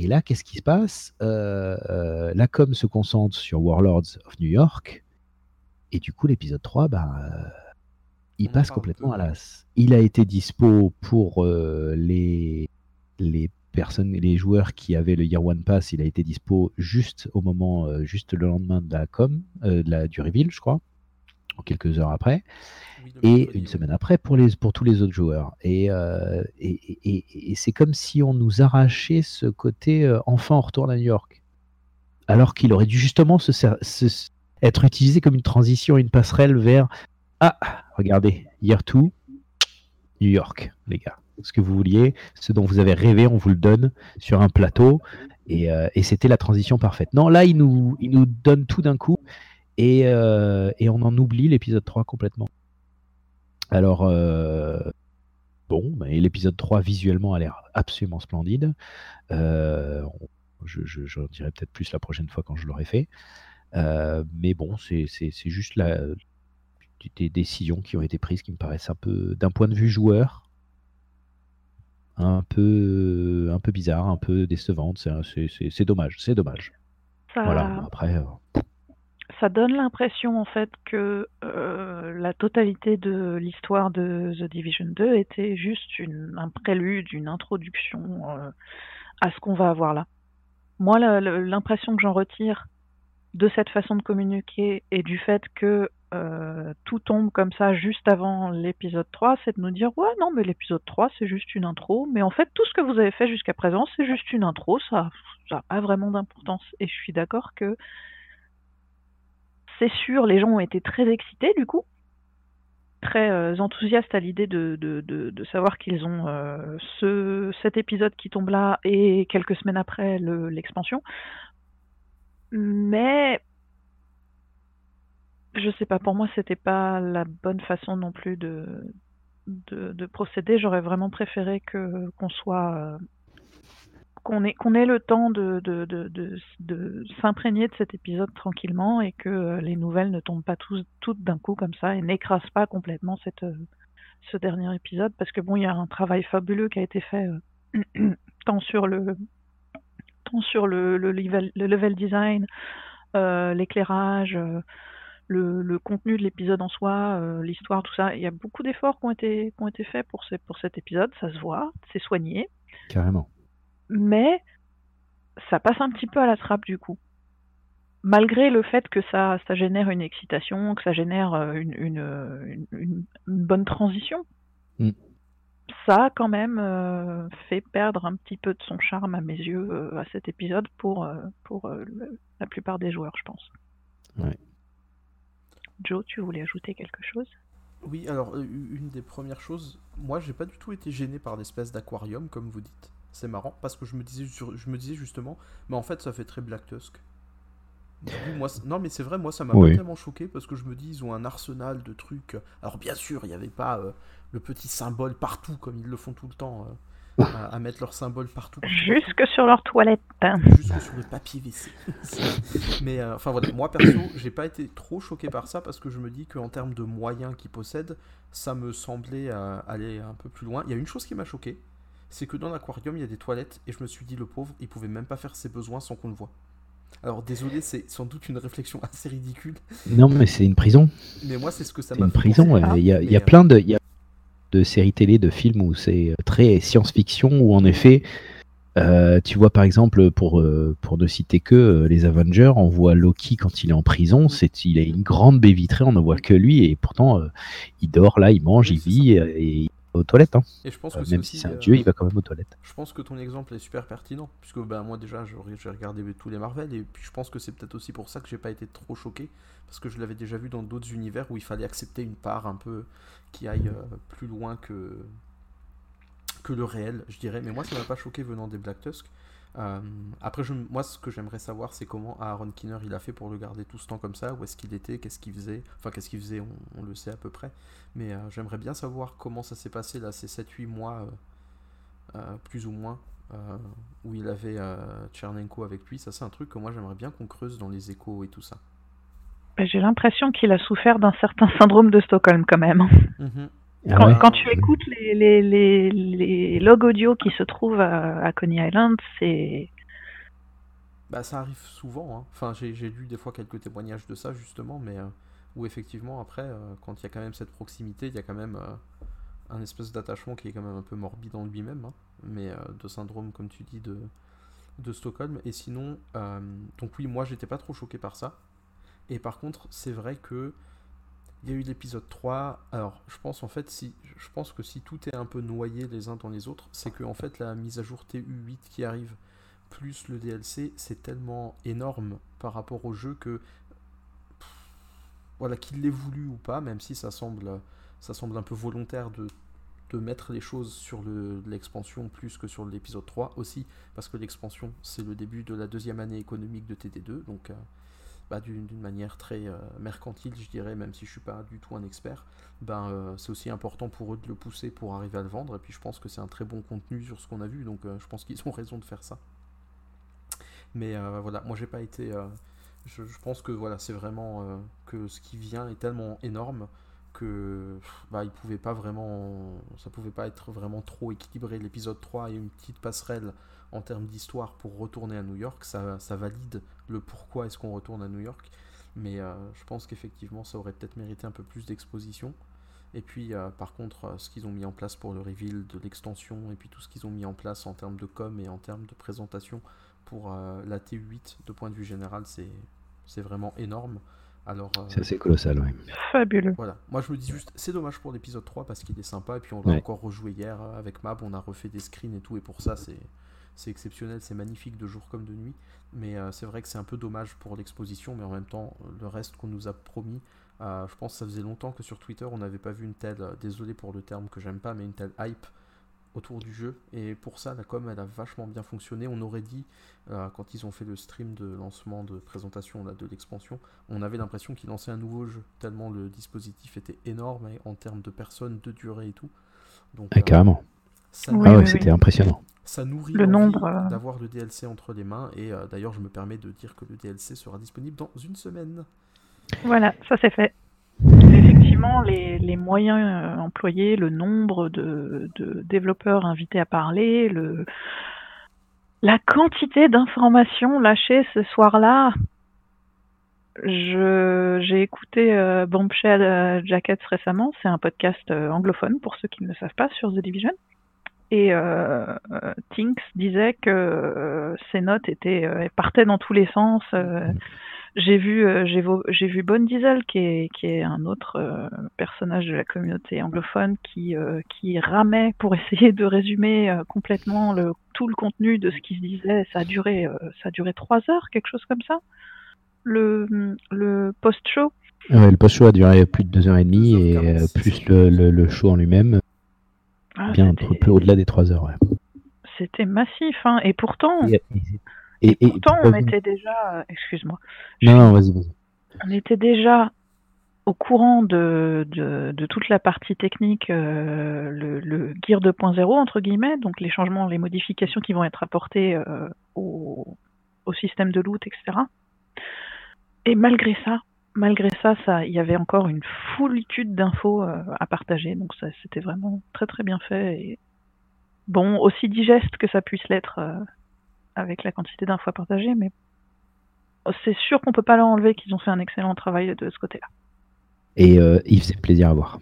Et là, qu'est-ce qui se passe? Euh, euh, La com se concentre sur Warlords of New York. Et du coup, l'épisode 3, bah, euh, il On passe complètement à l'as. Il a été dispo pour euh, les, les personnes, les joueurs qui avaient le Year One Pass. Il a été dispo juste au moment, euh, juste le lendemain de la com, de la, du reveal, je crois, quelques heures après Oui, et une semaine après pour, les, pour tous les autres joueurs. Et, euh, et, et- et- c'est comme si on nous arrachait ce côté euh, enfin on retourne à New York. Alors qu'il aurait dû justement se, être utilisé comme une transition, une passerelle vers Ah, regardez, Year 2, New York, les gars. Ce que vous vouliez, ce dont vous avez rêvé, on vous le donne sur un plateau. Et, euh, et c'était la transition parfaite. Non, là, il nous, il nous donne tout d'un coup et, euh, et on en oublie l'épisode 3 complètement. Alors, euh, bon, l'épisode 3 visuellement a l'air absolument splendide. Euh, je, je- dirai peut-être plus la prochaine fois quand je l'aurai fait. Mais bon, c'est, juste la, des décisions qui ont été prises qui me paraissent un peu, d'un point de vue joueur, un peu, un peu bizarre, un peu décevante. C'est, dommage, c'est dommage. Ça, Voilà, après, euh, ça donne l'impression en fait que euh, la totalité de l'histoire de The Division 2 était juste une, un prélude, une introduction euh, à ce qu'on va avoir là. Moi, l'impression que j'en retire de cette façon de communiquer et du fait que euh, tout tombe comme ça juste avant l'épisode 3, c'est de nous dire ouais non mais l'épisode 3 c'est juste une intro, mais en fait tout ce que vous avez fait jusqu'à présent c'est juste une intro, ça n'a pas vraiment d'importance. Et je suis d'accord que c'est sûr, les gens ont été très excités du coup, très euh, enthousiastes à l'idée de, savoir qu'ils ont euh, ce, cet épisode qui tombe là et quelques semaines après le- l'expansion. Mais je sais pas, pour moi c'était pas la bonne façon non plus de, de, de procéder. J'aurais vraiment préféré que qu'on soit euh, qu'on ait, qu'on ait le temps de, de, de, de, s'imprégner de cet épisode tranquillement et que euh, les nouvelles ne tombent pas tous, toutes d'un coup comme ça et n'écrasent pas complètement cette, euh, ce dernier épisode parce que bon, il y a un travail fabuleux qui a été fait euh, tant sur le tant sur le, le, level, le level design, l'éclairage, le, le contenu de l'épisode en soi, l'histoire, tout ça. Il y a beaucoup d'efforts qui ont été, qui ont été faits pour, ces, pour cet épisode, ça se voit, c'est soigné carrément. Mais ça passe un petit peu à la trappe du coup. Malgré le fait que ça, ça génère une excitation, que ça génère euh, une, une, une- une- une bonne transition, Mm. ça, quand même, euh, fait perdre un petit peu de son charme à mes yeux euh, à cet épisode pour, euh, pour la plupart des joueurs, je pense. Joe, tu voulais ajouter quelque chose? Oui, alors une des premières choses, moi j'ai pas du tout été gêné par l'espèce d'aquarium, comme vous dites. C'est marrant parce que je me disais, je me disais justement, mais en fait ça fait très Black Tusk moi, non, mais c'est vrai, moi ça m'a pas tellement choqué parce que je me dis, ils ont un arsenal de trucs. Alors, bien sûr, il n'y avait pas euh, le petit symbole partout comme ils le font tout le temps, euh, à, mettre leur symbole partout. Jusque sur leur toilette. Jusque sur le papier WC. mais euh, enfin voilà, moi perso, j'ai pas été trop choqué par ça parce que je me dis qu'en termes de moyens qu'ils possèdent, ça me semblait aller un peu plus loin. Il y a une chose qui m'a choqué, c'est que dans l'aquarium, il y a des toilettes et je me suis dit, le pauvre, il pouvait même pas faire ses besoins sans qu'on le voit. Alors désolé, c'est sans doute une réflexion assez ridicule. Non, mais c'est une prison. Mais moi, c'est ce que ça m'a. Une prison. Il y a, y a plein de, y a de séries télé, de films où c'est très science-fiction, où en effet, euh, tu vois par exemple pour euh, pour ne citer que euh, les Avengers, on voit Loki quand il est en prison, c'est il a une grande baie vitrée, on ne voit que lui et pourtant il dort là, il mange, il vit et aux toilettes. Hein. Et je pense que même si c'est un dieu, il va quand même aux toilettes. Je pense que ton exemple est super pertinent, puisque ben, moi déjà j'ai regardé tous les Marvel, et puis je pense que c'est peut-être aussi pour ça que j'ai pas été trop choqué, parce que je l'avais déjà vu dans d'autres univers où il fallait accepter une part un peu qui aille euh, plus loin que, que le réel, je dirais. Mais moi ça m'a pas choqué venant des Black Tusk. Euh, après, je, moi, ce que j'aimerais savoir, c'est comment Aaron Kinner il a fait pour le garder tout ce temps comme ça, où est-ce qu'il était, qu'est-ce qu'il faisait, enfin, qu'est-ce qu'il faisait, on, le sait à peu près, mais euh, j'aimerais bien savoir comment ça s'est passé là, ces 7-8 mois, euh, plus ou moins, où il avait Tchernenko avec lui. Ça, c'est un truc que moi, j'aimerais bien qu'on creuse dans les échos et tout ça. Bah, j'ai l'impression qu'il a souffert d'un certain syndrome de Stockholm quand même. Ah quand, tu écoutes les, les, les, les, logs audio qui se trouvent à, Coney Island, c'est. Bah, ça arrive souvent. Hein. Enfin, j'ai lu des fois quelques témoignages de ça, justement, mais euh, où effectivement, après, euh, quand il y a quand même cette proximité, il y a quand même euh, un espèce d'attachement qui est quand même un peu morbide en lui-même, hein. mais de syndrome, comme tu dis, de, de Stockholm. Et sinon, donc oui, moi, j'étais pas trop choqué par ça. Et par contre, c'est vrai que il y a eu l'épisode 3. Alors, je pense en fait, si, je pense que si tout est un peu noyé les uns dans les autres, c'est que en fait la mise à jour TU8 qui arrive plus le DLC, c'est tellement énorme par rapport au jeu que voilà qu'il l'ait voulu ou pas, même si ça semble ça semble un peu volontaire de, de mettre les choses sur l'expansion plus que sur l'épisode 3 aussi parce que l'expansion c'est le début de la deuxième année économique de TD2 donc euh, bah, d'une manière très euh, mercantile, je dirais, même si je suis pas du tout un expert, ben, euh, c'est aussi important pour eux de le pousser pour arriver à le vendre. Et puis je pense que c'est un très bon contenu sur ce qu'on a vu, donc euh, je pense qu'ils ont raison de faire ça. Mais voilà, moi j'ai pas été. Je, pense que voilà, c'est vraiment que ce qui vient est tellement énorme que bah, il pouvait pas vraiment. Ça pouvait pas être vraiment trop équilibré. L'épisode 3 et une petite passerelle en termes d'histoire pour retourner à New York, ça, ça valide le pourquoi est-ce qu'on retourne à New York. Mais euh, je pense qu'effectivement, ça aurait peut-être mérité un peu plus d'exposition. Et puis, euh, par contre, euh, ce qu'ils ont mis en place pour le reveal de l'extension, et puis tout ce qu'ils ont mis en place en termes de com et en termes de présentation pour la T8 de point de vue général, c'est vraiment énorme. Alors, c'est assez colossal, oui. Fabuleux. Voilà. Moi, je me dis juste, c'est dommage pour l'épisode 3 parce qu'il est sympa, et puis on l'a encore rejoué hier avec Mab, on a refait des screens et tout, et pour ça, c'est c'est exceptionnel, c'est magnifique de jour comme de nuit. Mais euh, c'est vrai que c'est un peu dommage pour l'exposition, mais en même temps, le reste qu'on nous a promis, euh, je pense que ça faisait longtemps que sur Twitter, on n'avait pas vu une telle, euh, désolé pour le terme que j'aime pas, mais une telle hype autour du jeu. Et pour ça, la com, elle a vachement bien fonctionné. On aurait dit, quand ils ont fait le stream de lancement de présentation là, de l'expansion, on avait l'impression qu'ils lançaient un nouveau jeu, tellement le dispositif était énorme en termes de personnes, de durée et tout. Donc, carrément. ah oui, c'était impressionnant ça nourrit le nombre euh. d'avoir le DLC entre les mains. Et euh, d'ailleurs, je me permets de dire que le DLC sera disponible dans une semaine. Voilà, ça c'est fait. Effectivement, les, les moyens euh, employés, le nombre de, de, développeurs invités à parler, le, la quantité d'informations lâchées ce soir-là. J'ai écouté Bombshell Jackets récemment, c'est un podcast anglophone pour ceux qui ne le savent pas sur The Division. Et euh, Tinks disait que euh, ses notes étaient euh, partaient dans tous les sens. j'ai vu, euh, j'ai, j'ai vu Bon Diesel, qui est, qui est un autre euh, personnage de la communauté anglophone, qui, euh, qui ramait pour essayer de résumer complètement le, tout le contenu de ce qui se disait. Ça a duré, ça a duré trois heures, quelque chose comme ça. Le, le post-show. le post-show a duré plus de deux heures et demie, et plus le, le, show en lui-même, ah, bien peu au-delà des trois heures. C'était massif, hein, et pourtant. Et, pourtant, on était déjà. Excuse-moi. Non, vas-y, vas-y. On était déjà au courant de, de, toute la partie technique, euh, le, le, Gear 2.0, entre guillemets, donc les changements, les modifications qui vont être apportées euh, au, au, système de loot, etc. Et malgré ça, malgré ça, ça, il y avait encore une foulitude d'infos euh, à partager, donc ça, c'était vraiment très très bien fait et bon, aussi digeste que ça puisse l'être avec la quantité d'infos partagées, mais c'est sûr qu'on peut pas leur enlever qu'ils ont fait un excellent travail de ce côté-là. Et euh, il faisait plaisir à voir.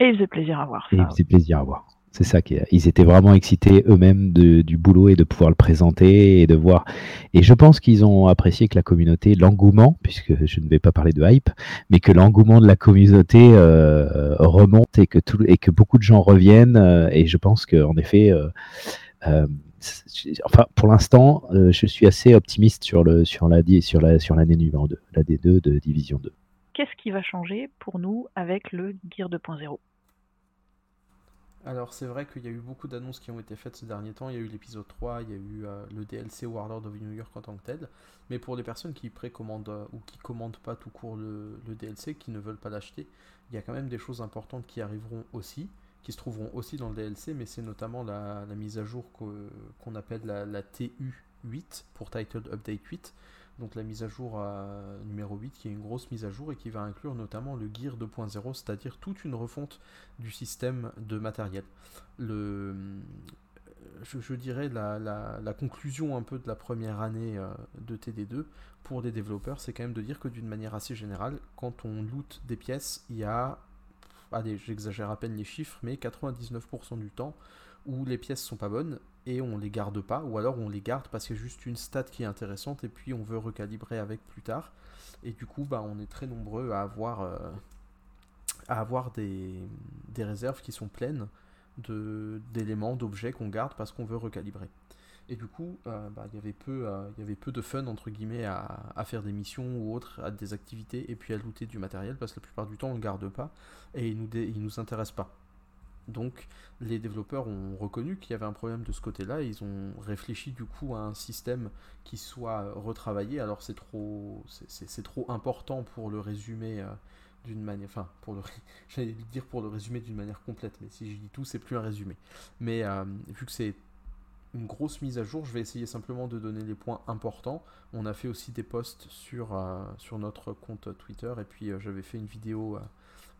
Et il faisait plaisir à voir. Et il faisait plaisir à voir. C'est ça qui ils étaient vraiment excités eux-mêmes du boulot et de pouvoir le présenter et de voir. Et je pense qu'ils ont apprécié que la communauté, l'engouement, puisque je ne vais pas parler de hype, mais que l'engouement de la communauté euh, remonte et que tout, et que beaucoup de gens reviennent. Euh, et je pense qu'en effet, enfin, pour l'instant, euh, je suis assez optimiste sur le sur la sur l'année numéro 2, la D2 de Division 2. Qu'est-ce qui va changer pour nous avec le Gear 2.0 alors c'est vrai qu'il y a eu beaucoup d'annonces qui ont été faites ces derniers temps. Il y a eu l'épisode 3, il y a eu euh, le DLC Warlord of New York en tant que tel. Mais pour les personnes qui précommandent euh, ou qui commandent pas tout court le, DLC, qui ne veulent pas l'acheter, il y a quand même des choses importantes qui arriveront aussi qui se trouveront aussi dans le DLC, mais c'est notamment la, mise à jour qu'on appelle la, TU8 pour Titled Update 8. Donc la mise à jour numéro 8 qui est une grosse mise à jour et qui va inclure notamment le Gear 2.0, c'est-à-dire toute une refonte du système de matériel. Le, je, dirais la, conclusion un peu de la première année euh, de TD2 pour les développeurs, c'est quand même de dire que d'une manière assez générale, quand on loot des pièces, il y a allez, j'exagère à peine les chiffres, mais 99% du temps où les pièces sont pas bonnes et on les garde pas, ou alors on les garde parce qu'il y a juste une stat qui est intéressante et puis on veut recalibrer avec plus tard. Et du coup, bah, on est très nombreux à avoir, euh, avoir des, réserves qui sont pleines d'éléments, d'objets qu'on garde parce qu'on veut recalibrer. Et du coup, euh, bah, il y avait peu, euh, il y avait peu de fun entre guillemets à, faire des missions ou autres, à des activités et puis à looter du matériel parce que la plupart du temps on ne garde pas et il il nous intéresse pas. Donc les développeurs ont reconnu qu'il y avait un problème de ce côté-là, ils ont réfléchi du coup à un système qui soit retravaillé. Alors c'est trop, c'est trop important pour le résumer euh, d'une manière, enfin pour le, j'allais dire pour le résumer d'une manière complète, mais si je dis tout, c'est plus un résumé. Mais vu que c'est une grosse mise à jour. Je vais essayer simplement de donner les points importants. On a fait aussi des posts sur, euh, sur notre compte Twitter et puis euh, j'avais fait une vidéo euh,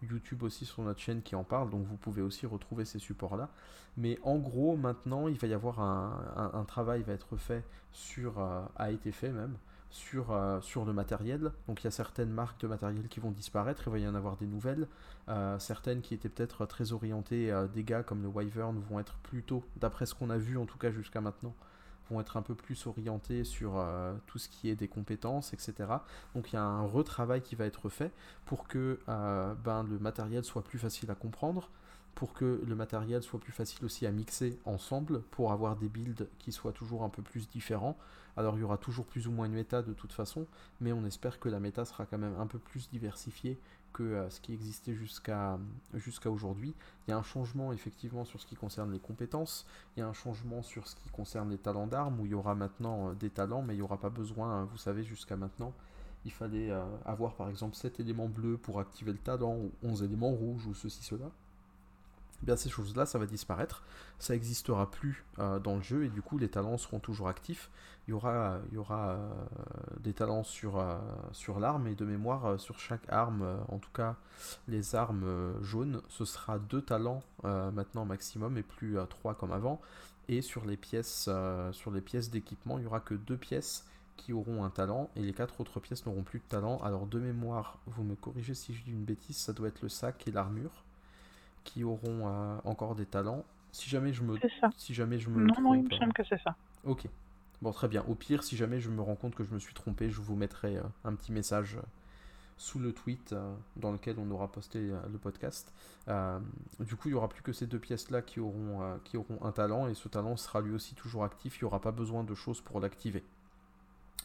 YouTube aussi sur notre chaîne qui en parle, donc vous pouvez aussi retrouver ces supports-là. Mais en gros, maintenant, il va y avoir un, travail va être fait sur, a été fait même, sur, euh, sur le matériel. Donc il y a certaines marques de matériel qui vont disparaître, il va y en avoir des nouvelles. Euh, certaines qui étaient peut-être très orientées à dégâts comme le Wyvern vont être plutôt, d'après ce qu'on a vu en tout cas jusqu'à maintenant, vont être un peu plus orientées sur euh, tout ce qui est des compétences, etc. Donc il y a un retravail qui va être fait pour que ben, le matériel soit plus facile à comprendre, pour que le matériel soit plus facile aussi à mixer ensemble, pour avoir des builds qui soient toujours un peu plus différents. Alors il y aura toujours plus ou moins une méta de toute façon, mais on espère que la méta sera quand même un peu plus diversifiée euh, ce qui existait jusqu'à jusqu'à aujourd'hui. Il y a un changement effectivement sur ce qui concerne les compétences, il y a un changement sur ce qui concerne les talents d'armes, où il y aura maintenant euh, des talents, mais il n'y aura pas besoin, hein, vous savez, jusqu'à maintenant, il fallait euh, avoir par exemple 7 éléments bleus pour activer le talent, ou 11 éléments rouges, ou ceci, cela. Eh bien ces choses-là, ça va disparaître, ça n'existera plus dans le jeu et du coup les talents seront toujours actifs il y aura, y aura euh, des talents sur, euh, sur l'arme et de mémoire euh, sur chaque arme, en tout cas les armes jaunes, ce sera deux talents maintenant maximum et plus trois comme avant. Et sur les pièces, sur les pièces d'équipement, il n'y aura que deux pièces qui auront un talent et les quatre autres pièces n'auront plus de talent. Alors de mémoire, vous me corrigez si je dis une bêtise, ça doit être le sac et l'armure qui auront encore des talents. Si jamais je me, si jamais je me non non, il me semble que c'est ça. Ok. Bon, très bien. Au pire, si jamais je me rends compte que je me suis trompé, je vous mettrai un petit message sous le tweet dans lequel on aura posté le podcast. du coup, il n'y aura plus que ces deux pièces-là qui, auront qui auront un talent, et ce talent sera lui aussi toujours actif. Il n'y aura pas besoin de choses pour l'activer.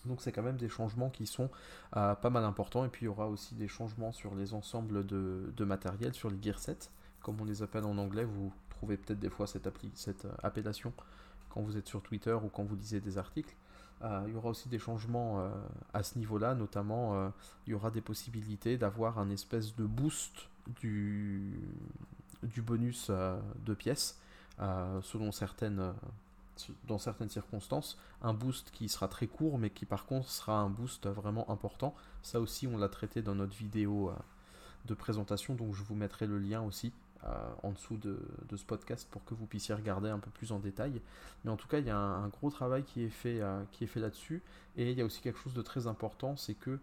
Donc c'est quand même des changements qui sont euh, pas mal importants. Et puis il y aura aussi des changements sur les ensembles de, matériel, sur les gear sets, comme on les appelle en anglais. Vous trouvez peut-être des fois cette, cette euh, appellation quand vous êtes sur Twitter ou quand vous lisez des articles. Euh, il y aura aussi des changements à ce niveau-là, notamment il y aura des possibilités d'avoir un espèce de boost du, du bonus de pièces selon certaines dans certaines circonstances, un boost qui sera très court, mais qui par contre sera un boost vraiment important. Ça aussi, on l'a traité dans notre vidéo euh, de présentation, donc je vous mettrai le lien aussi euh, en dessous de, ce podcast pour que vous puissiez regarder un peu plus en détail. Mais en tout cas, il y a un, gros travail qui est fait, euh, qui est fait là-dessus. Et il y a aussi quelque chose de très important, c'est que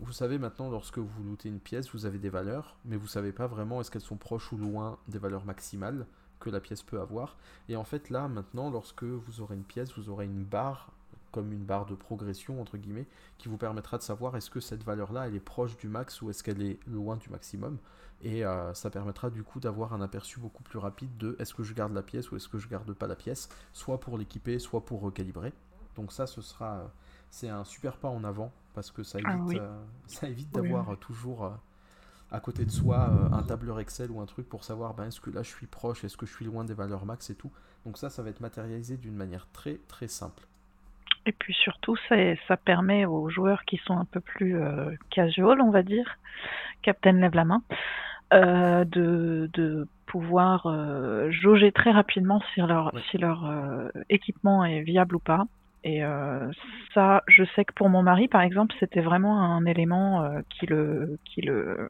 vous savez maintenant, lorsque vous lootez une pièce, vous avez des valeurs, mais vous savez pas vraiment est-ce qu'elles sont proches ou loin des valeurs maximales que la pièce peut avoir. Et en fait là maintenant lorsque vous aurez une pièce, vous aurez une barre comme une barre de progression entre guillemets qui vous permettra de savoir est-ce que cette valeur là elle est proche du max ou est-ce qu'elle est loin du maximum et euh, ça permettra du coup d'avoir un aperçu beaucoup plus rapide de est-ce que je garde la pièce ou est-ce que je garde pas la pièce soit pour l'équiper soit pour recalibrer donc ça ce sera euh, c'est un super pas en avant parce que ça ah évite, euh, ça évite d'avoir toujours à côté de soi euh, un tableur Excel ou un truc pour savoir ben, est-ce que là je suis proche, est-ce que je suis loin des valeurs max et tout. Donc ça, ça va être matérialisé d'une manière très très simple. Et puis surtout, ça, ça permet aux joueurs qui sont un peu plus euh, casual, on va dire, Captain lève la main, euh, de, de, pouvoir jauger très rapidement si leur, si leur équipement est viable ou pas. Et ça, je sais que pour mon mari, par exemple, c'était vraiment un élément qui, le, qui le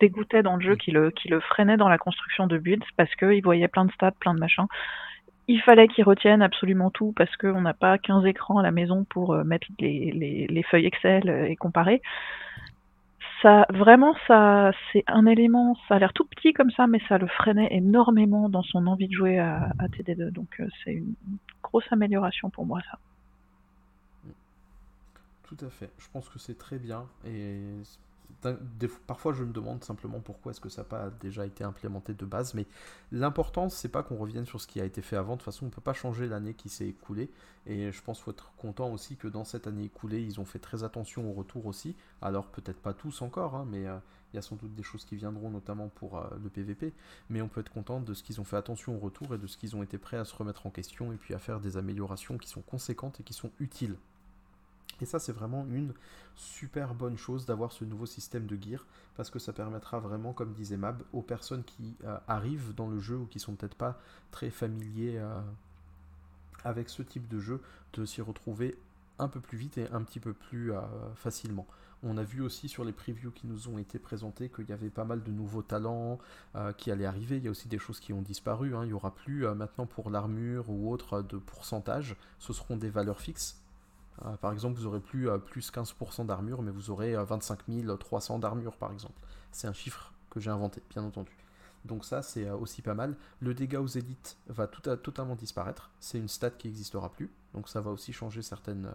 dégoûtait dans le jeu, qui, le, qui le freinait dans la construction de builds parce qu'il voyait plein de stats, plein de machins. Il fallait qu'il retienne absolument tout parce qu'on n'a pas 15 écrans à la maison pour euh, mettre les, les, feuilles Excel euh, et comparer. Ça, vraiment, ça, c'est un élément, ça a l'air tout petit comme ça, mais ça le freinait énormément dans son envie de jouer à, TD2. Donc, euh, c'est une grosse amélioration pour moi, ça. Tout à fait. Je pense que c'est très bien et parfois je me demande simplement pourquoi est-ce que ça n'a pas déjà été implémenté de base, mais l'important c'est pas qu'on revienne sur ce qui a été fait avant, de toute façon on peut pas changer l'année qui s'est écoulée, et je pense qu'il faut être content aussi que dans cette année écoulée ils ont fait très attention au retour aussi, alors peut-être pas tous encore, hein, mais euh, il y a sans doute des choses qui viendront notamment pour euh, le PVP, mais on peut être content de ce qu'ils ont fait attention au retour et de ce qu'ils ont été prêts à se remettre en question et puis à faire des améliorations qui sont conséquentes et qui sont utiles. Et ça, c'est vraiment une super bonne chose d'avoir ce nouveau système de gear, parce que ça permettra vraiment, comme disait Mab, aux personnes qui euh, arrivent dans le jeu ou qui sont peut-être pas très familiers euh, avec ce type de jeu, de s'y retrouver un peu plus vite et un petit peu plus euh, facilement. On a vu aussi sur les previews qui nous ont été présentés qu'il y avait pas mal de nouveaux talents qui allaient arriver. Il y a aussi des choses qui ont disparu. Hein. Il n'y aura plus maintenant pour l'armure ou autre de pourcentage. Ce seront des valeurs fixes par exemple, vous aurez plus euh, plus 15% d'armure, mais vous aurez 25 euh, 300 d'armure, par exemple. C'est un chiffre que j'ai inventé, bien entendu. Donc ça, c'est aussi pas mal. Le dégât aux élites va totalement disparaître. C'est une stat qui n'existera plus. Donc ça va aussi changer certaines,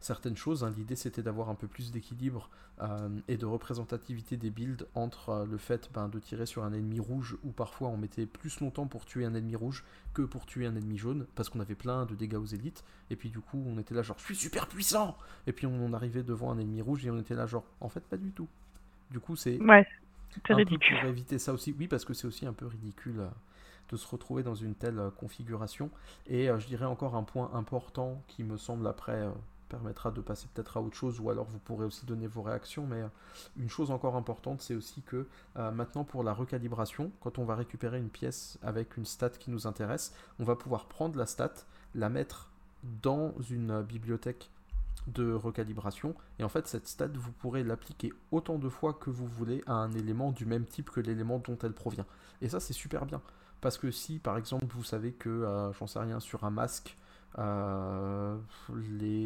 certaines choses. Hein. L'idée c'était d'avoir un peu plus d'équilibre euh, et de représentativité des builds entre euh, le fait ben, de tirer sur un ennemi rouge où parfois on mettait plus longtemps pour tuer un ennemi rouge que pour tuer un ennemi jaune parce qu'on avait plein de dégâts aux élites et puis du coup on était là genre je suis super puissant et puis on, arrivait devant un ennemi rouge et on était là genre en fait pas du tout. Du coup c'est ouais, ridicule. pour éviter ça aussi. Oui parce que c'est aussi un peu ridicule euh, de se retrouver dans une telle configuration. Et je dirais encore un point important qui me semble après permettra de passer peut-être à autre chose, ou alors vous pourrez aussi donner vos réactions. Mais euh, une chose encore importante, c'est aussi que euh, maintenant pour la recalibration, quand on va récupérer une pièce avec une stat qui nous intéresse, on va pouvoir prendre la stat, la mettre dans une euh, bibliothèque de recalibration et en fait cette stat vous pourrez l'appliquer autant de fois que vous voulez à un élément du même type que l'élément dont elle provient et ça c'est super bien parce que si par exemple vous savez que j'en sais rien sur un masque les,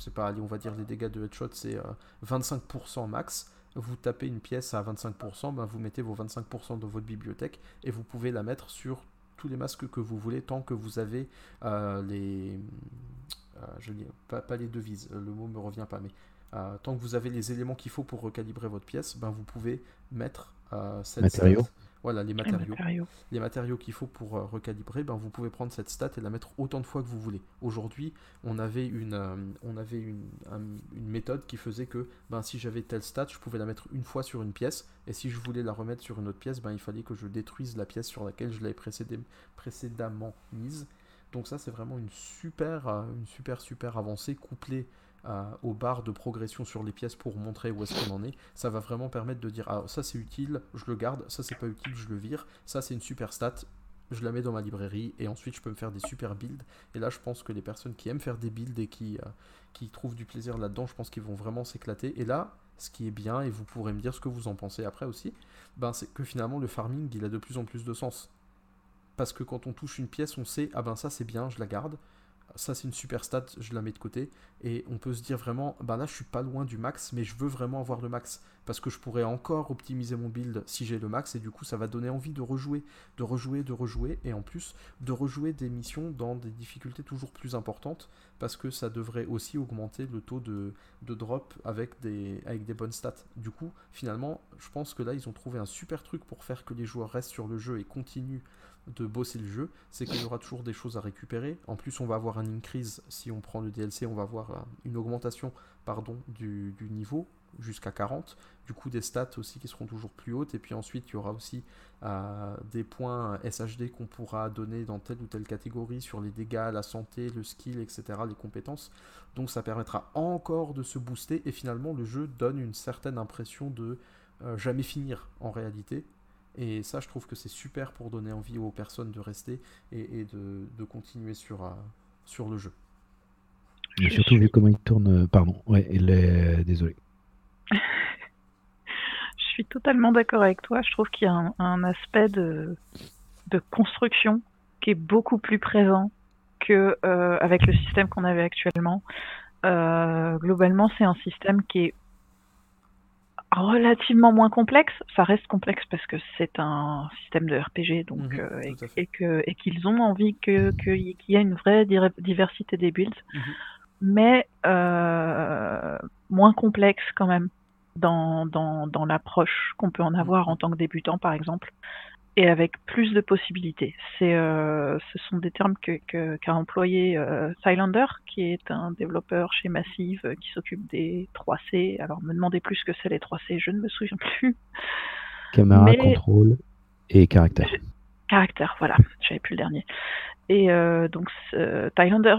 sais pas, on va dire les dégâts de headshot, c'est 25% euh, max. Vous tapez une pièce à 25%, ben vous mettez vos 25% de votre bibliothèque et vous pouvez la mettre sur tous les masques que vous voulez tant que vous avez les. je lis, pas, les devises, le mot me revient pas, mais tant que vous avez les éléments qu'il faut pour recalibrer votre pièce, ben vous pouvez mettre cette matériaux. Voilà, les matériaux. Les matériaux, qu'il faut pour euh, recalibrer, ben, vous pouvez prendre cette stat et la mettre autant de fois que vous voulez. Aujourd'hui, on avait, une, euh, on avait une, une, méthode qui faisait que ben, si j'avais telle stat, je pouvais la mettre une fois sur une pièce. Et si je voulais la remettre sur une autre pièce, ben, il fallait que je détruise la pièce sur laquelle je l'avais précédemment mise. Donc ça, c'est vraiment une super, euh, une super, super avancée couplée aux barres de progression sur les pièces pour montrer où est-ce qu'on en est, ça va vraiment permettre de dire ah ça c'est utile, je le garde, ça c'est pas utile, je le vire, ça c'est une super stat, je la mets dans ma librairie et ensuite je peux me faire des super builds. Et là je pense que les personnes qui aiment faire des builds et qui, euh, qui trouvent du plaisir là-dedans, je pense qu'ils vont vraiment s'éclater. Et là, ce qui est bien, et vous pourrez me dire ce que vous en pensez après aussi, ben c'est que finalement le farming il a de plus en plus de sens. Parce que quand on touche une pièce, on sait ah ben ça c'est bien, je la garde ça c'est une super stat, je la mets de côté. Et on peut se dire vraiment, bah là je suis pas loin du max, mais je veux vraiment avoir le max. Parce que je pourrais encore optimiser mon build si j'ai le max, et du coup ça va donner envie de rejouer, de rejouer, de rejouer, et en plus de rejouer des missions dans des difficultés toujours plus importantes, parce que ça devrait aussi augmenter le taux de, drop avec des, avec des bonnes stats. Du coup, finalement, je pense que là ils ont trouvé un super truc pour faire que les joueurs restent sur le jeu et continuent de bosser le jeu, c'est qu'il y aura toujours des choses à récupérer. En plus, on va avoir un increase si on prend le DLC, on va avoir une augmentation pardon, du, niveau jusqu'à 40. Du coup, des stats aussi qui seront toujours plus hautes. Et puis ensuite, il y aura aussi euh, des points SHD qu'on pourra donner dans telle ou telle catégorie sur les dégâts, la santé, le skill, etc., les compétences. Donc ça permettra encore de se booster. Et finalement, le jeu donne une certaine impression de euh, jamais finir en réalité. Et ça, je trouve que c'est super pour donner envie aux personnes de rester et, de, continuer sur, euh, sur le jeu. J'ai surtout vu comment il tourne. Euh, pardon, ouais, il est... désolé. je suis totalement d'accord avec toi. Je trouve qu'il y a un, aspect de, de, construction qui est beaucoup plus présent que euh, avec le système qu'on avait actuellement. globalement, c'est un système qui est relativement moins complexe. Ça reste complexe parce que c'est un système de RPG, donc mhm, euh, et, que et qu'ils ont envie que qu'il y ait une vraie diversité des builds, mhm. mais euh, moins complexe quand même dans dans, dans l'approche qu'on peut en avoir mhm. en tant que débutant, par exemple et avec plus de possibilités. C'est, euh, ce sont des termes que, qu'a employé euh, Cylander, qui est un développeur chez Massive euh, qui s'occupe des 3C. Alors, me demandez plus ce que c'est les 3C, je ne me souviens plus. Caméra, contrôle et caractère. Caractère, voilà, j'avais plus le dernier. Et euh, donc Thailander,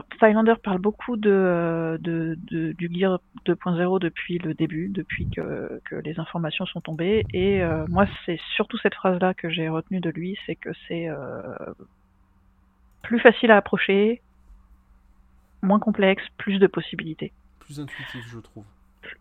parle beaucoup de, de, du Gear 2.0 depuis le début, depuis que, que, les informations sont tombées. Et euh, moi, c'est surtout cette phrase-là que j'ai retenue de lui, c'est que c'est euh, plus facile à approcher, moins complexe, plus de possibilités. Plus intuitif, je trouve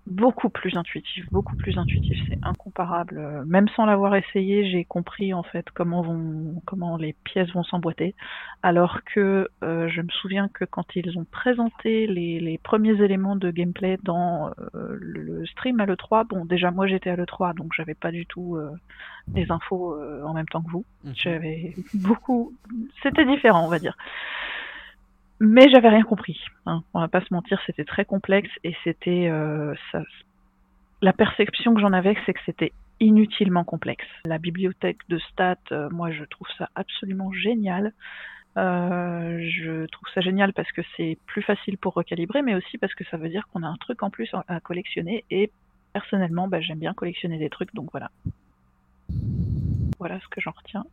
beaucoup plus intuitif, beaucoup plus intuitif, c'est incomparable. Euh, même sans l'avoir essayé, j'ai compris en fait comment vont, comment les pièces vont s'emboîter. Alors que euh, je me souviens que quand ils ont présenté les, les premiers éléments de gameplay dans euh, le stream à l'E3, bon déjà moi j'étais à l'E3 donc j'avais pas du tout des infos en même temps que vous. Mhm. J'avais beaucoup, c'était différent on va dire. Mais j'avais rien compris. Hein. On va pas se mentir, c'était très complexe et c'était euh, la perception que j'en avais, c'est que c'était inutilement complexe. La bibliothèque de stats, euh, moi, je trouve ça absolument génial. Euh, je trouve ça génial parce que c'est plus facile pour recalibrer, mais aussi parce que ça veut dire qu'on a un truc en plus à collectionner. Et personnellement, bah, j'aime bien collectionner des trucs, donc voilà. Voilà ce que j'en retiens.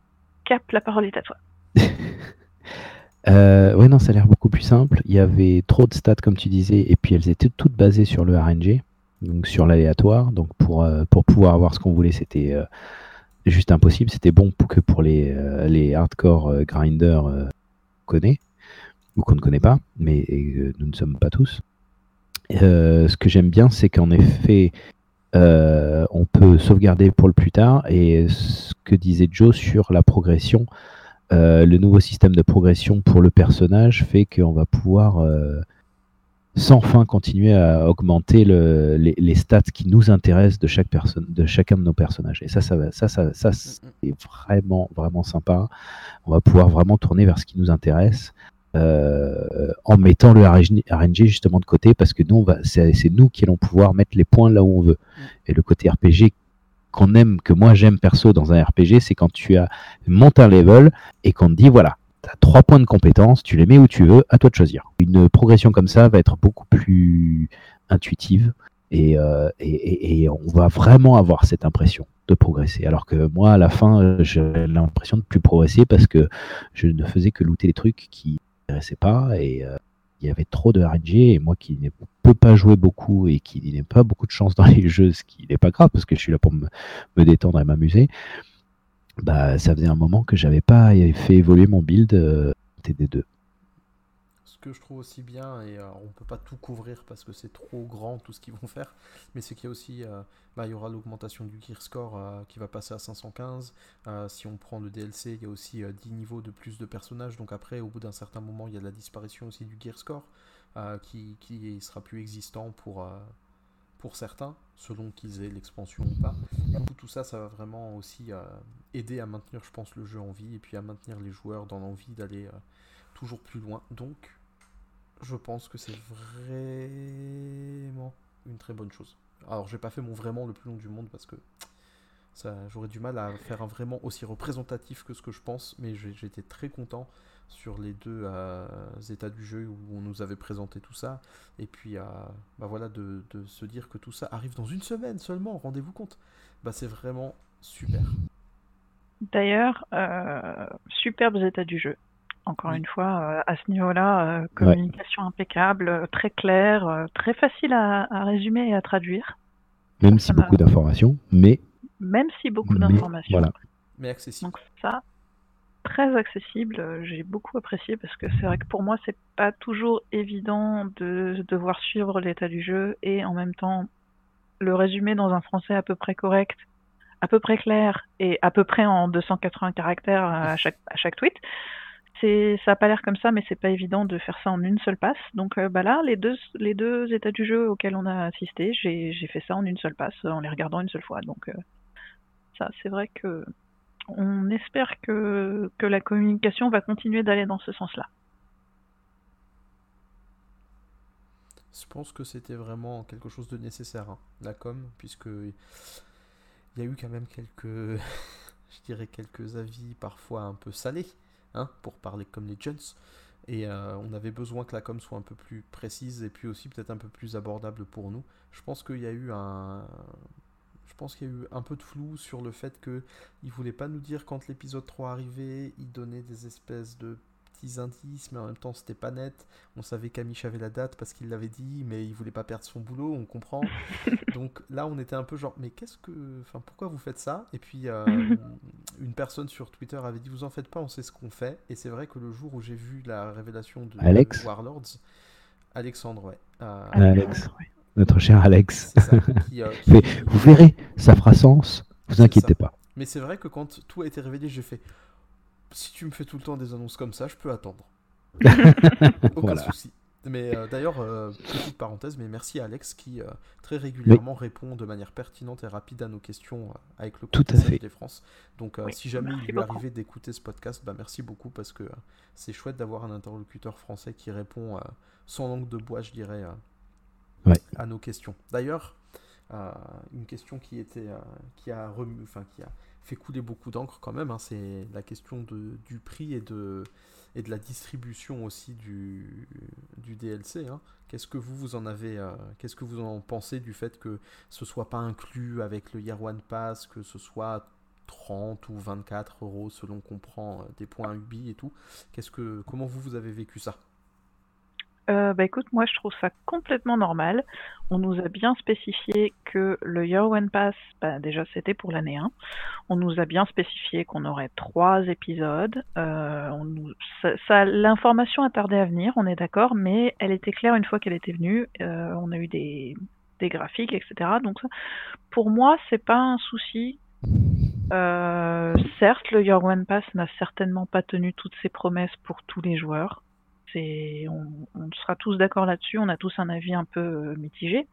Cap, la parole est à toi. Euh, ouais, non, ça a l'air beaucoup plus simple. Il y avait trop de stats, comme tu disais, et puis elles étaient toutes basées sur le RNG, donc sur l'aléatoire. Donc pour, euh, pour pouvoir avoir ce qu'on voulait, c'était euh, juste impossible. C'était bon que pour les, les hardcore grinders qu'on connaît, ou qu'on ne connaît pas, mais nous ne sommes pas tous. ce que j'aime bien, c'est qu'en effet, on peut sauvegarder pour le plus tard, et ce que disait Joe sur la progression. Euh, le nouveau système de progression pour le personnage fait qu'on va pouvoir euh, sans fin continuer à augmenter les, stats qui nous intéressent de chaque personne, de chacun de nos personnages. Et ça, ça, ça, ça, ça c'est vraiment, vraiment sympa. On va pouvoir vraiment tourner vers ce qui nous intéresse. Euh, en mettant le RNG justement de côté parce que nous, c'est nous qui allons pouvoir mettre les points là où on veut. Et le côté RPG qu'on aime, que moi j'aime perso dans un RPG, c'est quand tu as monté un level et qu'on te dit voilà, tu as trois points de compétence, tu les mets où tu veux, à toi de choisir. Une progression comme ça va être beaucoup plus intuitive et, euh, et, on va vraiment avoir cette impression de progresser. Alors que moi, à la fin, j'ai l'impression de plus progresser parce que je ne faisais que looter les trucs qui m'intéressaient pas et euh, il y avait trop de RNG et moi qui ne peux pas jouer beaucoup et qui n'ai pas beaucoup de chance dans les jeux, ce qui n'est pas grave parce que je suis là pour me, détendre et m'amuser, bah, ça faisait un moment que j'avais pas fait évoluer mon build euh, TD2. Que je trouve aussi bien, et euh, on peut pas tout couvrir parce que c'est trop grand tout ce qu'ils vont faire, mais c'est qu'il y a aussi, euh, bah, il y aura l'augmentation du gear score qui va passer à 515. si on prend le DLC, il y a aussi 10 niveaux de plus de personnages, donc après, au bout d'un certain moment, il y a la disparition aussi du gear score qui, qui sera plus existant pour pour certains, selon qu'ils aient l'expansion ou pas. Du coup, tout ça, ça va vraiment aussi euh, aider à maintenir, je pense, le jeu en vie et puis à maintenir les joueurs dans l'envie d'aller euh, toujours plus loin. Donc, je pense que c'est vraiment une très bonne chose. Alors, j'ai pas fait mon vraiment le plus long du monde parce que ça, j'aurais du mal à faire un vraiment aussi représentatif que ce que je pense, mais j'étais très content sur les deux euh, états du jeu où on nous avait présenté tout ça. Et puis, euh, bah voilà, de, se dire que tout ça arrive dans une semaine seulement, rendez-vous compte. Bah, c'est vraiment super. D'ailleurs, euh, superbes états du jeu. Encore une fois, à ce niveau-là, communication impeccable, très claire, très facile à, résumer et à traduire. Même si beaucoup d'informations, mais. Même si beaucoup d'informations. Voilà. Mais accessible. Donc ça, très accessible. Euh, j'ai beaucoup apprécié parce que c'est vrai que pour moi, c'est pas toujours évident de devoir suivre l'état du jeu et en même temps le résumer dans un français à peu près correct, à peu près clair et à peu près en 280 caractères à chaque, à chaque tweet. Ça a pas l'air comme ça, mais c'est pas évident de faire ça en une seule passe. Donc euh, bah là, les deux, états du jeu auxquels on a assisté, j'ai, fait ça en une seule passe, en les regardant une seule fois. Donc euh, ça, c'est vrai que on espère que, que la communication va continuer d'aller dans ce sens-là. Je pense que c'était vraiment quelque chose de nécessaire, hein, la com, puisque il y a eu quand même quelques, je dirais quelques avis parfois un peu salés, hein, pour parler comme les jeunes. Et euh, on avait besoin que la com soit un peu plus précise et puis aussi peut-être un peu plus abordable pour nous. Je pense qu'il y a eu un, je pense qu'il y a eu un peu de flou sur le fait que ne voulait pas nous dire quand l'épisode 3 arrivait, il donnait des espèces de petits indices, mais en même temps c'était pas net. On savait qu'Amish avait la date parce qu'il l'avait dit, mais il voulait pas perdre son boulot, on comprend. Donc là on était un peu genre, mais qu'est-ce que. Enfin, pourquoi vous faites ça? Et puis euh, une personne sur Twitter avait dit, vous en faites pas, on sait ce qu'on fait. Et c'est vrai que le jour où j'ai vu la révélation de Alex Warlords, Alexandre, ouais. Euh, Alex, notre cher Alex. Euh, vous verrez, ça fera sens, vous inquiétez pas. Mais c'est vrai que quand tout a été révélé, j'ai fait si tu me fais tout le temps des annonces comme ça, je peux attendre. Aucun souci. Mais euh, d'ailleurs, euh, petite parenthèse, mais merci à Alex qui très régulièrement répond de manière pertinente et rapide à nos questions avec le compte des France. Donc si jamais il lui arrivait d'écouter ce podcast, bah, merci beaucoup parce que c'est chouette d'avoir un interlocuteur français qui répond sans langue de bois, je dirais, à nos questions. D'ailleurs, euh, une question qui était euh, qui a remu, enfin qui a fait couler beaucoup d'encre quand même, hein, c'est la question du prix et de et de la distribution aussi du, du DLC. Hein. Qu'est-ce que vous vous en avez, euh, qu'est-ce que vous en pensez du fait que ce soit pas inclus avec le Year One Pass, que ce soit 30 ou 24 euros selon qu'on prend des points Ubi et tout? Qu'est-ce que, comment vous vous avez vécu ça? Euh, bah écoute, moi je trouve ça complètement normal. On nous a bien spécifié que le Year One Pass, bah, déjà c'était pour l'année 1. On nous a bien spécifié qu'on aurait trois épisodes. Euh, ça, L'information a tardé à venir, on est d'accord, mais elle était claire une fois qu'elle était venue. Euh, on a eu des, des graphiques, etc. Donc pour moi, c'est pas un souci. Certes, le Year One Pass n'a certainement pas tenu toutes ses promesses pour tous les joueurs. On, sera tous d'accord là-dessus, on a tous un avis un peu euh, mitigé.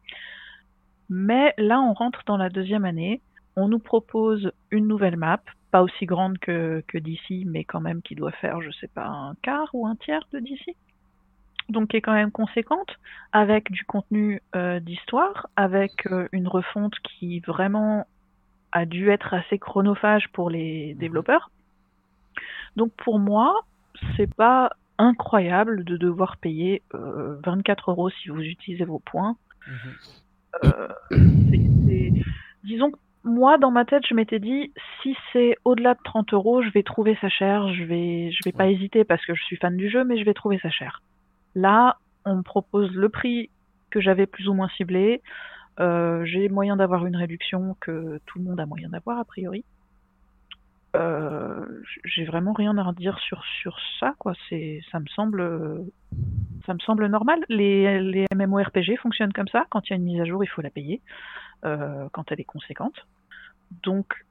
Mais là, on rentre dans la deuxième année. On nous propose une nouvelle map, pas aussi grande que, que DC, mais quand même qui doit faire, je sais pas, un quart ou un tiers de DC. Donc qui est quand même conséquente, avec du contenu euh, d'histoire, avec euh, une refonte qui vraiment a dû être assez chronophage pour les mhm. développeurs. Donc pour moi, c'est pas incroyable de devoir payer 24 euh, euros si vous utilisez vos points. Mhm. Euh, disons que moi, dans ma tête, je m'étais dit, si c'est au-delà de 30 euros, je vais trouver ça cher, je vais, je vais pas hésiter parce que je suis fan du jeu, mais je vais trouver ça cher. Là, on me propose le prix que j'avais plus ou moins ciblé. Euh, j'ai moyen d'avoir une réduction que tout le monde a moyen d'avoir, a priori. Euh, j'ai vraiment rien à redire sur, sur ça, quoi. C'est, ça me semble, ça me semble normal. Les, les MMORPG fonctionnent comme ça. Quand il y a une mise à jour, il faut la payer euh, quand elle est conséquente. Donc,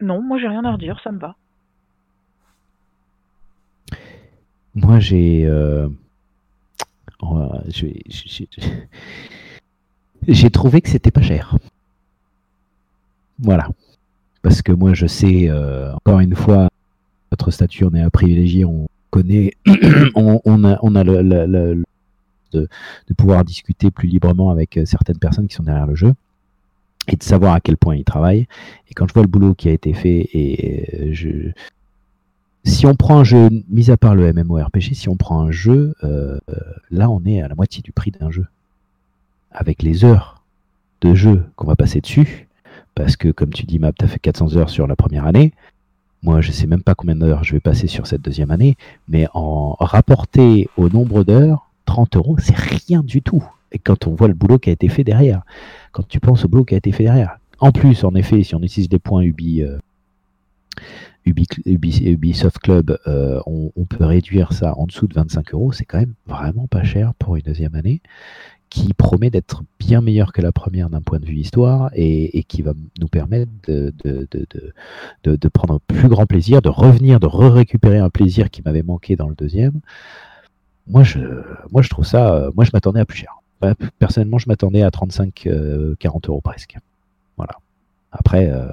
non, moi j'ai rien à redire, ça me va. Moi j'ai, j'ai trouvé que c'était pas cher. Voilà parce que moi je sais, euh, encore une fois, notre statut, on est un privilégié, on connaît, on, a, on a le, de, pouvoir discuter plus librement avec euh, certaines personnes qui sont derrière le jeu et de savoir à quel point ils travaillent. Et quand je vois le boulot qui a été fait, et euh, je, si on prend un jeu, mis à part le MMORPG, si on prend un jeu, là on est à la moitié du prix d'un jeu. Avec les heures de jeu qu'on va passer dessus, parce que, comme tu dis, Map, tu as fait 400 heures sur la première année. Moi, je ne sais même pas combien d'heures je vais passer sur cette deuxième année, mais en rapporté au nombre d'heures, 30 euros, c'est rien du tout. Et quand on voit le boulot qui a été fait derrière, quand tu penses au boulot qui a été fait derrière. En plus, en effet, si on utilise des points Ubi, euh, Ubisoft Club, euh, on, peut réduire ça en dessous de 25 euros. C'est quand même vraiment pas cher pour une deuxième année qui promet d'être bien meilleur que la première d'un point de vue histoire et, qui va nous permettre de, prendre un plus grand plaisir, de revenir, de récupérer un plaisir qui m'avait manqué dans le deuxième. Moi, je, trouve ça, euh, moi, je m'attendais à plus cher. Personnellement, je m'attendais à 35, 40 euh, euros presque. Voilà. Après, euh,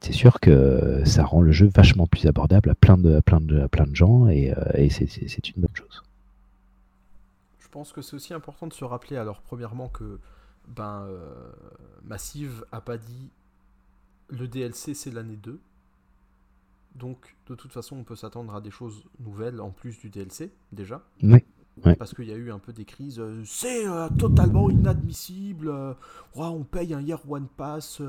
c'est sûr que ça rend le jeu vachement plus abordable à plein de, plein de, plein de gens et, et c'est une bonne chose pense que c'est aussi important de se rappeler, alors premièrement que ben, euh, Massive a pas dit le DLC c'est l'année 2. Donc de toute façon on peut s'attendre à des choses nouvelles en plus du DLC déjà. Parce qu'il y a eu un peu des crises. Euh, c'est euh, totalement inadmissible. Euh, on paye un Year One Pass.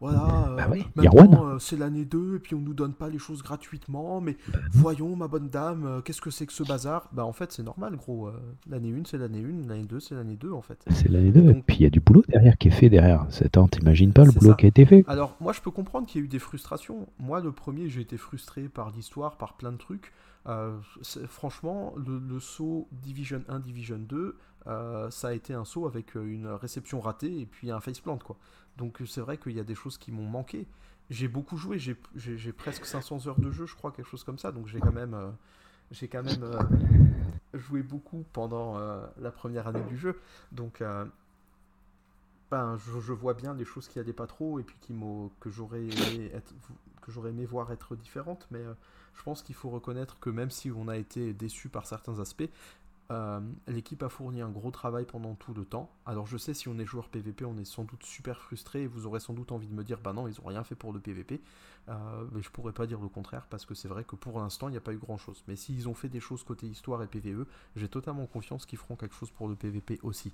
voilà. Bah maintenant, c'est l'année 2 et puis on nous donne pas les choses gratuitement. Mais bah voyons, ma bonne dame, qu'est-ce que c'est que ce bazar? Bah, en fait, c'est normal, gros. l'année 1, c'est l'année 1. L'année 2, c'est l'année 2, en fait. C'est l'année 2. Et puis il y a du boulot derrière qui est fait derrière. T'imagines pas le boulot qui a été fait Alors, moi, je peux comprendre qu'il y a eu des frustrations. Moi, le premier, j'ai été frustré par l'histoire, par plein de trucs. Euh, franchement, le, saut Division 1, Division 2, euh, ça a été un saut avec euh, une réception ratée et puis un faceplant, quoi. Donc c'est vrai qu'il y a des choses qui m'ont manqué. J'ai beaucoup joué, j'ai presque 500 heures de jeu, je crois, quelque chose comme ça. Donc j'ai quand même, j'ai quand même joué beaucoup pendant la première année du jeu. Donc je, vois bien les choses qui n'allaient pas trop et puis qui que j'aurais aimé, que j'aurais aimé voir être différentes. Mais je pense qu'il faut reconnaître que même si on a été déçu par certains aspects, euh, l'équipe a fourni un gros travail pendant tout le temps. Alors je sais si on est joueur PVP, on est sans doute super frustré et vous aurez sans doute envie de me dire bah non ils ont rien fait pour le PVP. Euh, mais je pourrais pas dire le contraire parce que c'est vrai que pour l'instant il n'y a pas eu grand chose. Mais s'ils ont fait des choses côté histoire et PVE, j'ai totalement confiance qu'ils feront quelque chose pour le PVP aussi.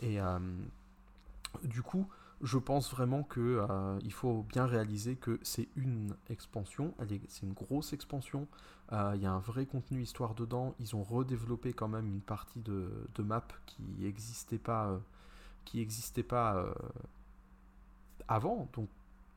Et euh, du coup, je pense vraiment que euh, il faut bien réaliser que c'est une expansion, c'est une grosse expansion. Euh, il y a un vrai contenu histoire dedans. Ils ont redéveloppé quand même une partie de, map qui n'existait pas, euh, existait pas avant. Donc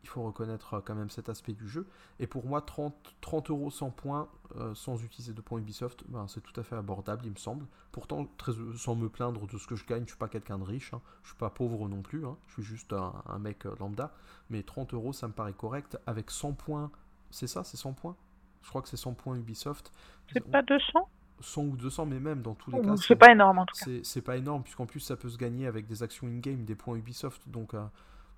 il faut reconnaître euh, quand même cet aspect du jeu. Et pour moi, 30, 30 euros sans points, euh, sans utiliser de points Ubisoft, ben, c'est tout à fait abordable, il me semble. Pourtant, très, sans me plaindre de ce que je gagne, je suis pas quelqu'un de riche, hein. je suis pas pauvre non plus, hein. je suis juste un, mec euh, lambda. Mais 30 euros, ça me paraît correct. Avec 100 points, c'est ça, c'est 100 points? Je crois que c'est 100 points Ubisoft. C'est pas 200 100 ou 200, mais même dans tous les cas. C'est pas énorme en tout cas. C'est pas énorme, puisqu'en plus ça peut se gagner avec des actions in-game, des points Ubisoft. Donc euh,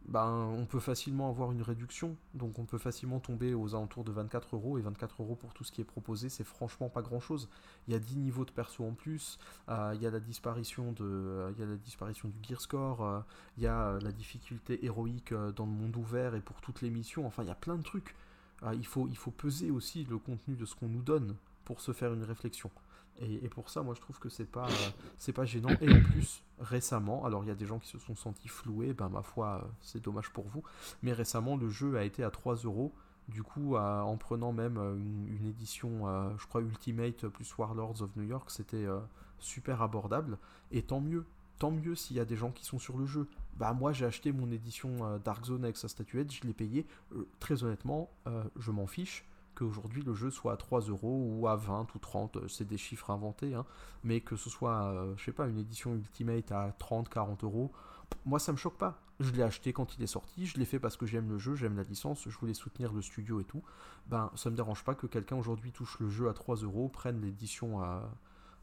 ben, on peut facilement avoir une réduction. Donc on peut facilement tomber aux alentours de 24 euros. Et 24 euros pour tout ce qui est proposé, c'est franchement pas grand chose. Il y a 10 niveaux de perso en plus. Euh, il y a la disparition de, euh, disparition du gear score. il y a la difficulté héroïque dans le monde ouvert et pour toutes les missions. Enfin, il y a plein de trucs. il, faut, il faut peser aussi le contenu de ce qu'on nous donne pour se faire une réflexion. Et, pour ça, moi, je trouve que c'est pas, euh, c'est pas gênant. Et en plus, récemment, alors il y a des gens qui se sont sentis floués, ben ma foi, euh, c'est dommage pour vous. Mais récemment, le jeu a été à 3 euros. Du coup, en prenant même euh, une, édition, je crois Ultimate plus Warlords of New York, c'était super abordable. Et tant mieux, tant mieux s'il y a des gens qui sont sur le jeu. Bah moi j'ai acheté mon édition Dark Zone avec sa statuette, je l'ai payé. très honnêtement, je m'en fiche qu'aujourd'hui le jeu soit à 3 euros ou à 20 ou 30, euh, c'est des chiffres inventés, hein, mais que ce soit, euh, je sais pas, une édition Ultimate à 30, 40 euros, moi ça me choque pas. Je l'ai acheté quand il est sorti, je l'ai fait parce que j'aime le jeu, j'aime la licence, je voulais soutenir le studio et tout. Ben ça me dérange pas que quelqu'un aujourd'hui touche le jeu à 3 euros, prenne l'édition à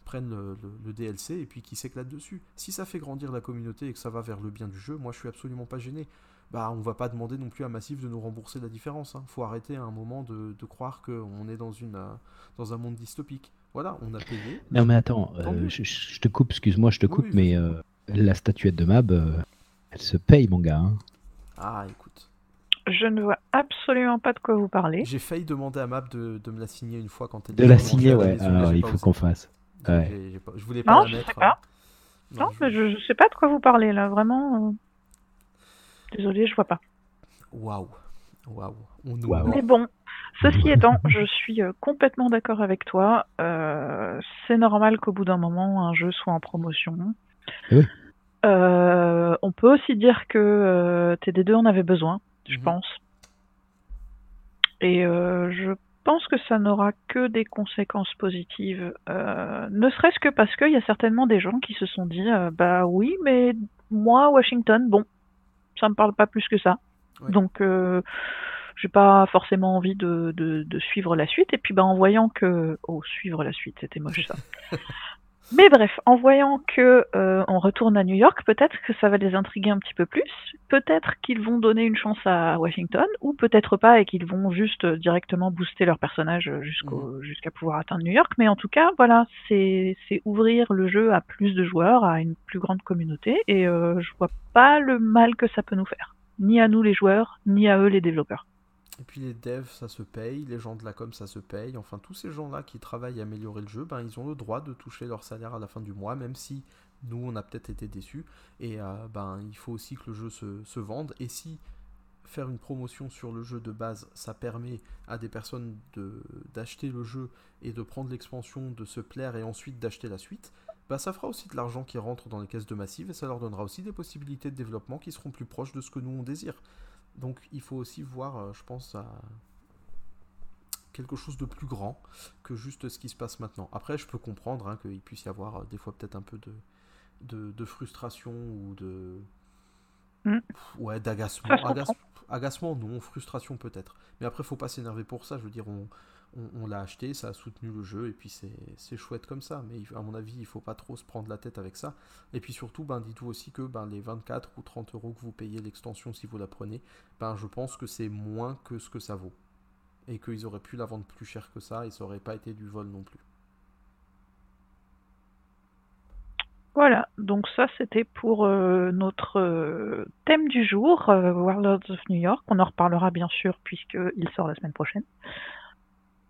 prenne le, DLC et puis qui s'éclate dessus. Si ça fait grandir la communauté et que ça va vers le bien du jeu, moi je suis absolument pas gêné bah, on va pas demander non plus à Massif de nous rembourser la différence. Il hein. faut arrêter à un moment de, de croire qu'on est dans, une, euh, dans un monde dystopique. Voilà, on a payé. Non, mais attends, euh, je, te coupe, excuse-moi, je te coupe, mais euh, la statuette de Mab, elle se paye, mon gars. Hein. Ah, écoute. Je ne vois absolument pas de quoi vous parlez. J'ai failli demander à Mab de, de, me la signer une fois quand elle De la signer, ouais. Alors, il faut qu'on fasse. Ouais. je voulais pas non, la je mettre. Sais pas. Non, mais je... je sais pas de quoi vous parlez là, vraiment. Désolé, je vois pas. Waouh. Waouh. Mais bon, ceci étant, je suis euh, complètement d'accord avec toi. Euh, c'est normal qu'au bout d'un moment, un jeu soit en promotion. Euh, on peut aussi dire que TD2 en avait besoin, je mhm. pense. Et je pense que ça n'aura que des conséquences positives, ne serait-ce que parce qu'il y a certainement des gens qui se sont dit, bah oui, mais moi, Washington, bon, ça me parle pas plus que ça. Donc, euh, j'ai pas forcément envie de, de, suivre la suite. Et puis, bah, en voyant que. Oh, suivre la suite, c'était moche ça. Mais bref, en voyant que euh, on retourne à New York, peut-être que ça va les intriguer un petit peu plus. Peut-être qu'ils vont donner une chance à Washington, ou peut-être pas, et qu'ils vont juste directement booster leur personnage jusqu'au mhm. jusqu'à pouvoir atteindre New York. Mais en tout cas, voilà, c'est ouvrir le jeu à plus de joueurs, à une plus grande communauté, et euh, je vois pas le mal que ça peut nous faire, ni à nous les joueurs, ni à eux les développeurs. Et puis les devs, ça se paye, les gens de la com, ça se paye. Enfin, tous ces gens-là qui travaillent à améliorer le jeu, ben, ils ont le droit de toucher leur salaire à la fin du mois, même si nous, on a peut-être été déçus. Et euh, ben, il faut aussi que le jeu se, se, vende. Et si faire une promotion sur le jeu de base, ça permet à des personnes d'acheter le jeu et de prendre l'expansion, de se plaire et ensuite d'acheter la suite, ben, ça fera aussi de l'argent qui rentre dans les caisses de Massive et ça leur donnera aussi des possibilités de développement qui seront plus proches de ce que nous on désire. Donc il faut aussi voir, euh, je pense, à quelque chose de plus grand que juste ce qui se passe maintenant. Après, je peux comprendre hein, qu'il puisse y avoir euh, des fois peut-être un peu de, de, frustration ou de... Mm. Ouais, d'agacement. agacement, non, frustration peut-être. Mais après, faut pas s'énerver pour ça. Je veux dire, on, on, l'a acheté, ça a soutenu le jeu, et puis c'est chouette comme ça. Mais à mon avis, il faut pas trop se prendre la tête avec ça. Et puis surtout, ben, dites-vous aussi que ben, les 24 ou 30 euros que vous payez l'extension si vous la prenez, ben, je pense que c'est moins que ce que ça vaut. Et qu'ils auraient pu la vendre plus cher que ça, et ça aurait pas été du vol non plus. Voilà, donc ça c'était pour euh, notre euh, thème du jour, euh, Warlords of New York. On en reparlera bien sûr puisqu'il sort la semaine prochaine.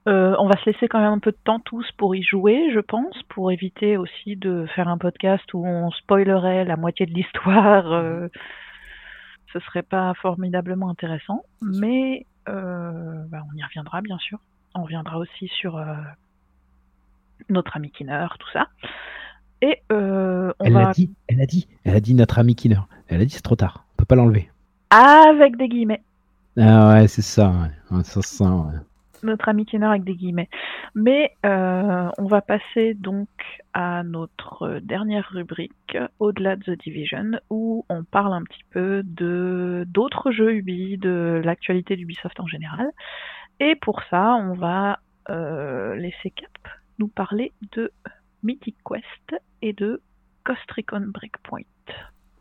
Euh, on va se laisser quand même un peu de temps tous pour y jouer, je pense, pour éviter aussi de faire un podcast où on spoilerait la moitié de l'histoire. Euh, ce serait pas formidablement intéressant, mais euh, bah, on y reviendra bien sûr. On reviendra aussi sur notre ami Kinner, tout ça. Et on elle va... a dit, elle a dit, elle a dit notre ami Kinner. Elle a dit c'est trop tard, on peut pas l'enlever. Avec des guillemets. Ah ouais, c'est ça. Ouais. Ça, ça, notre ami Kenner avec des guillemets. Mais euh, on va passer donc à notre dernière rubrique, au-delà de The Division, où on parle un petit peu de d'autres jeux Ubi, de l'actualité d'Ubisoft en général. Et pour ça, on va euh, laisser Cap nous parler de Mythic Quest et de Ghost Recon Breakpoint.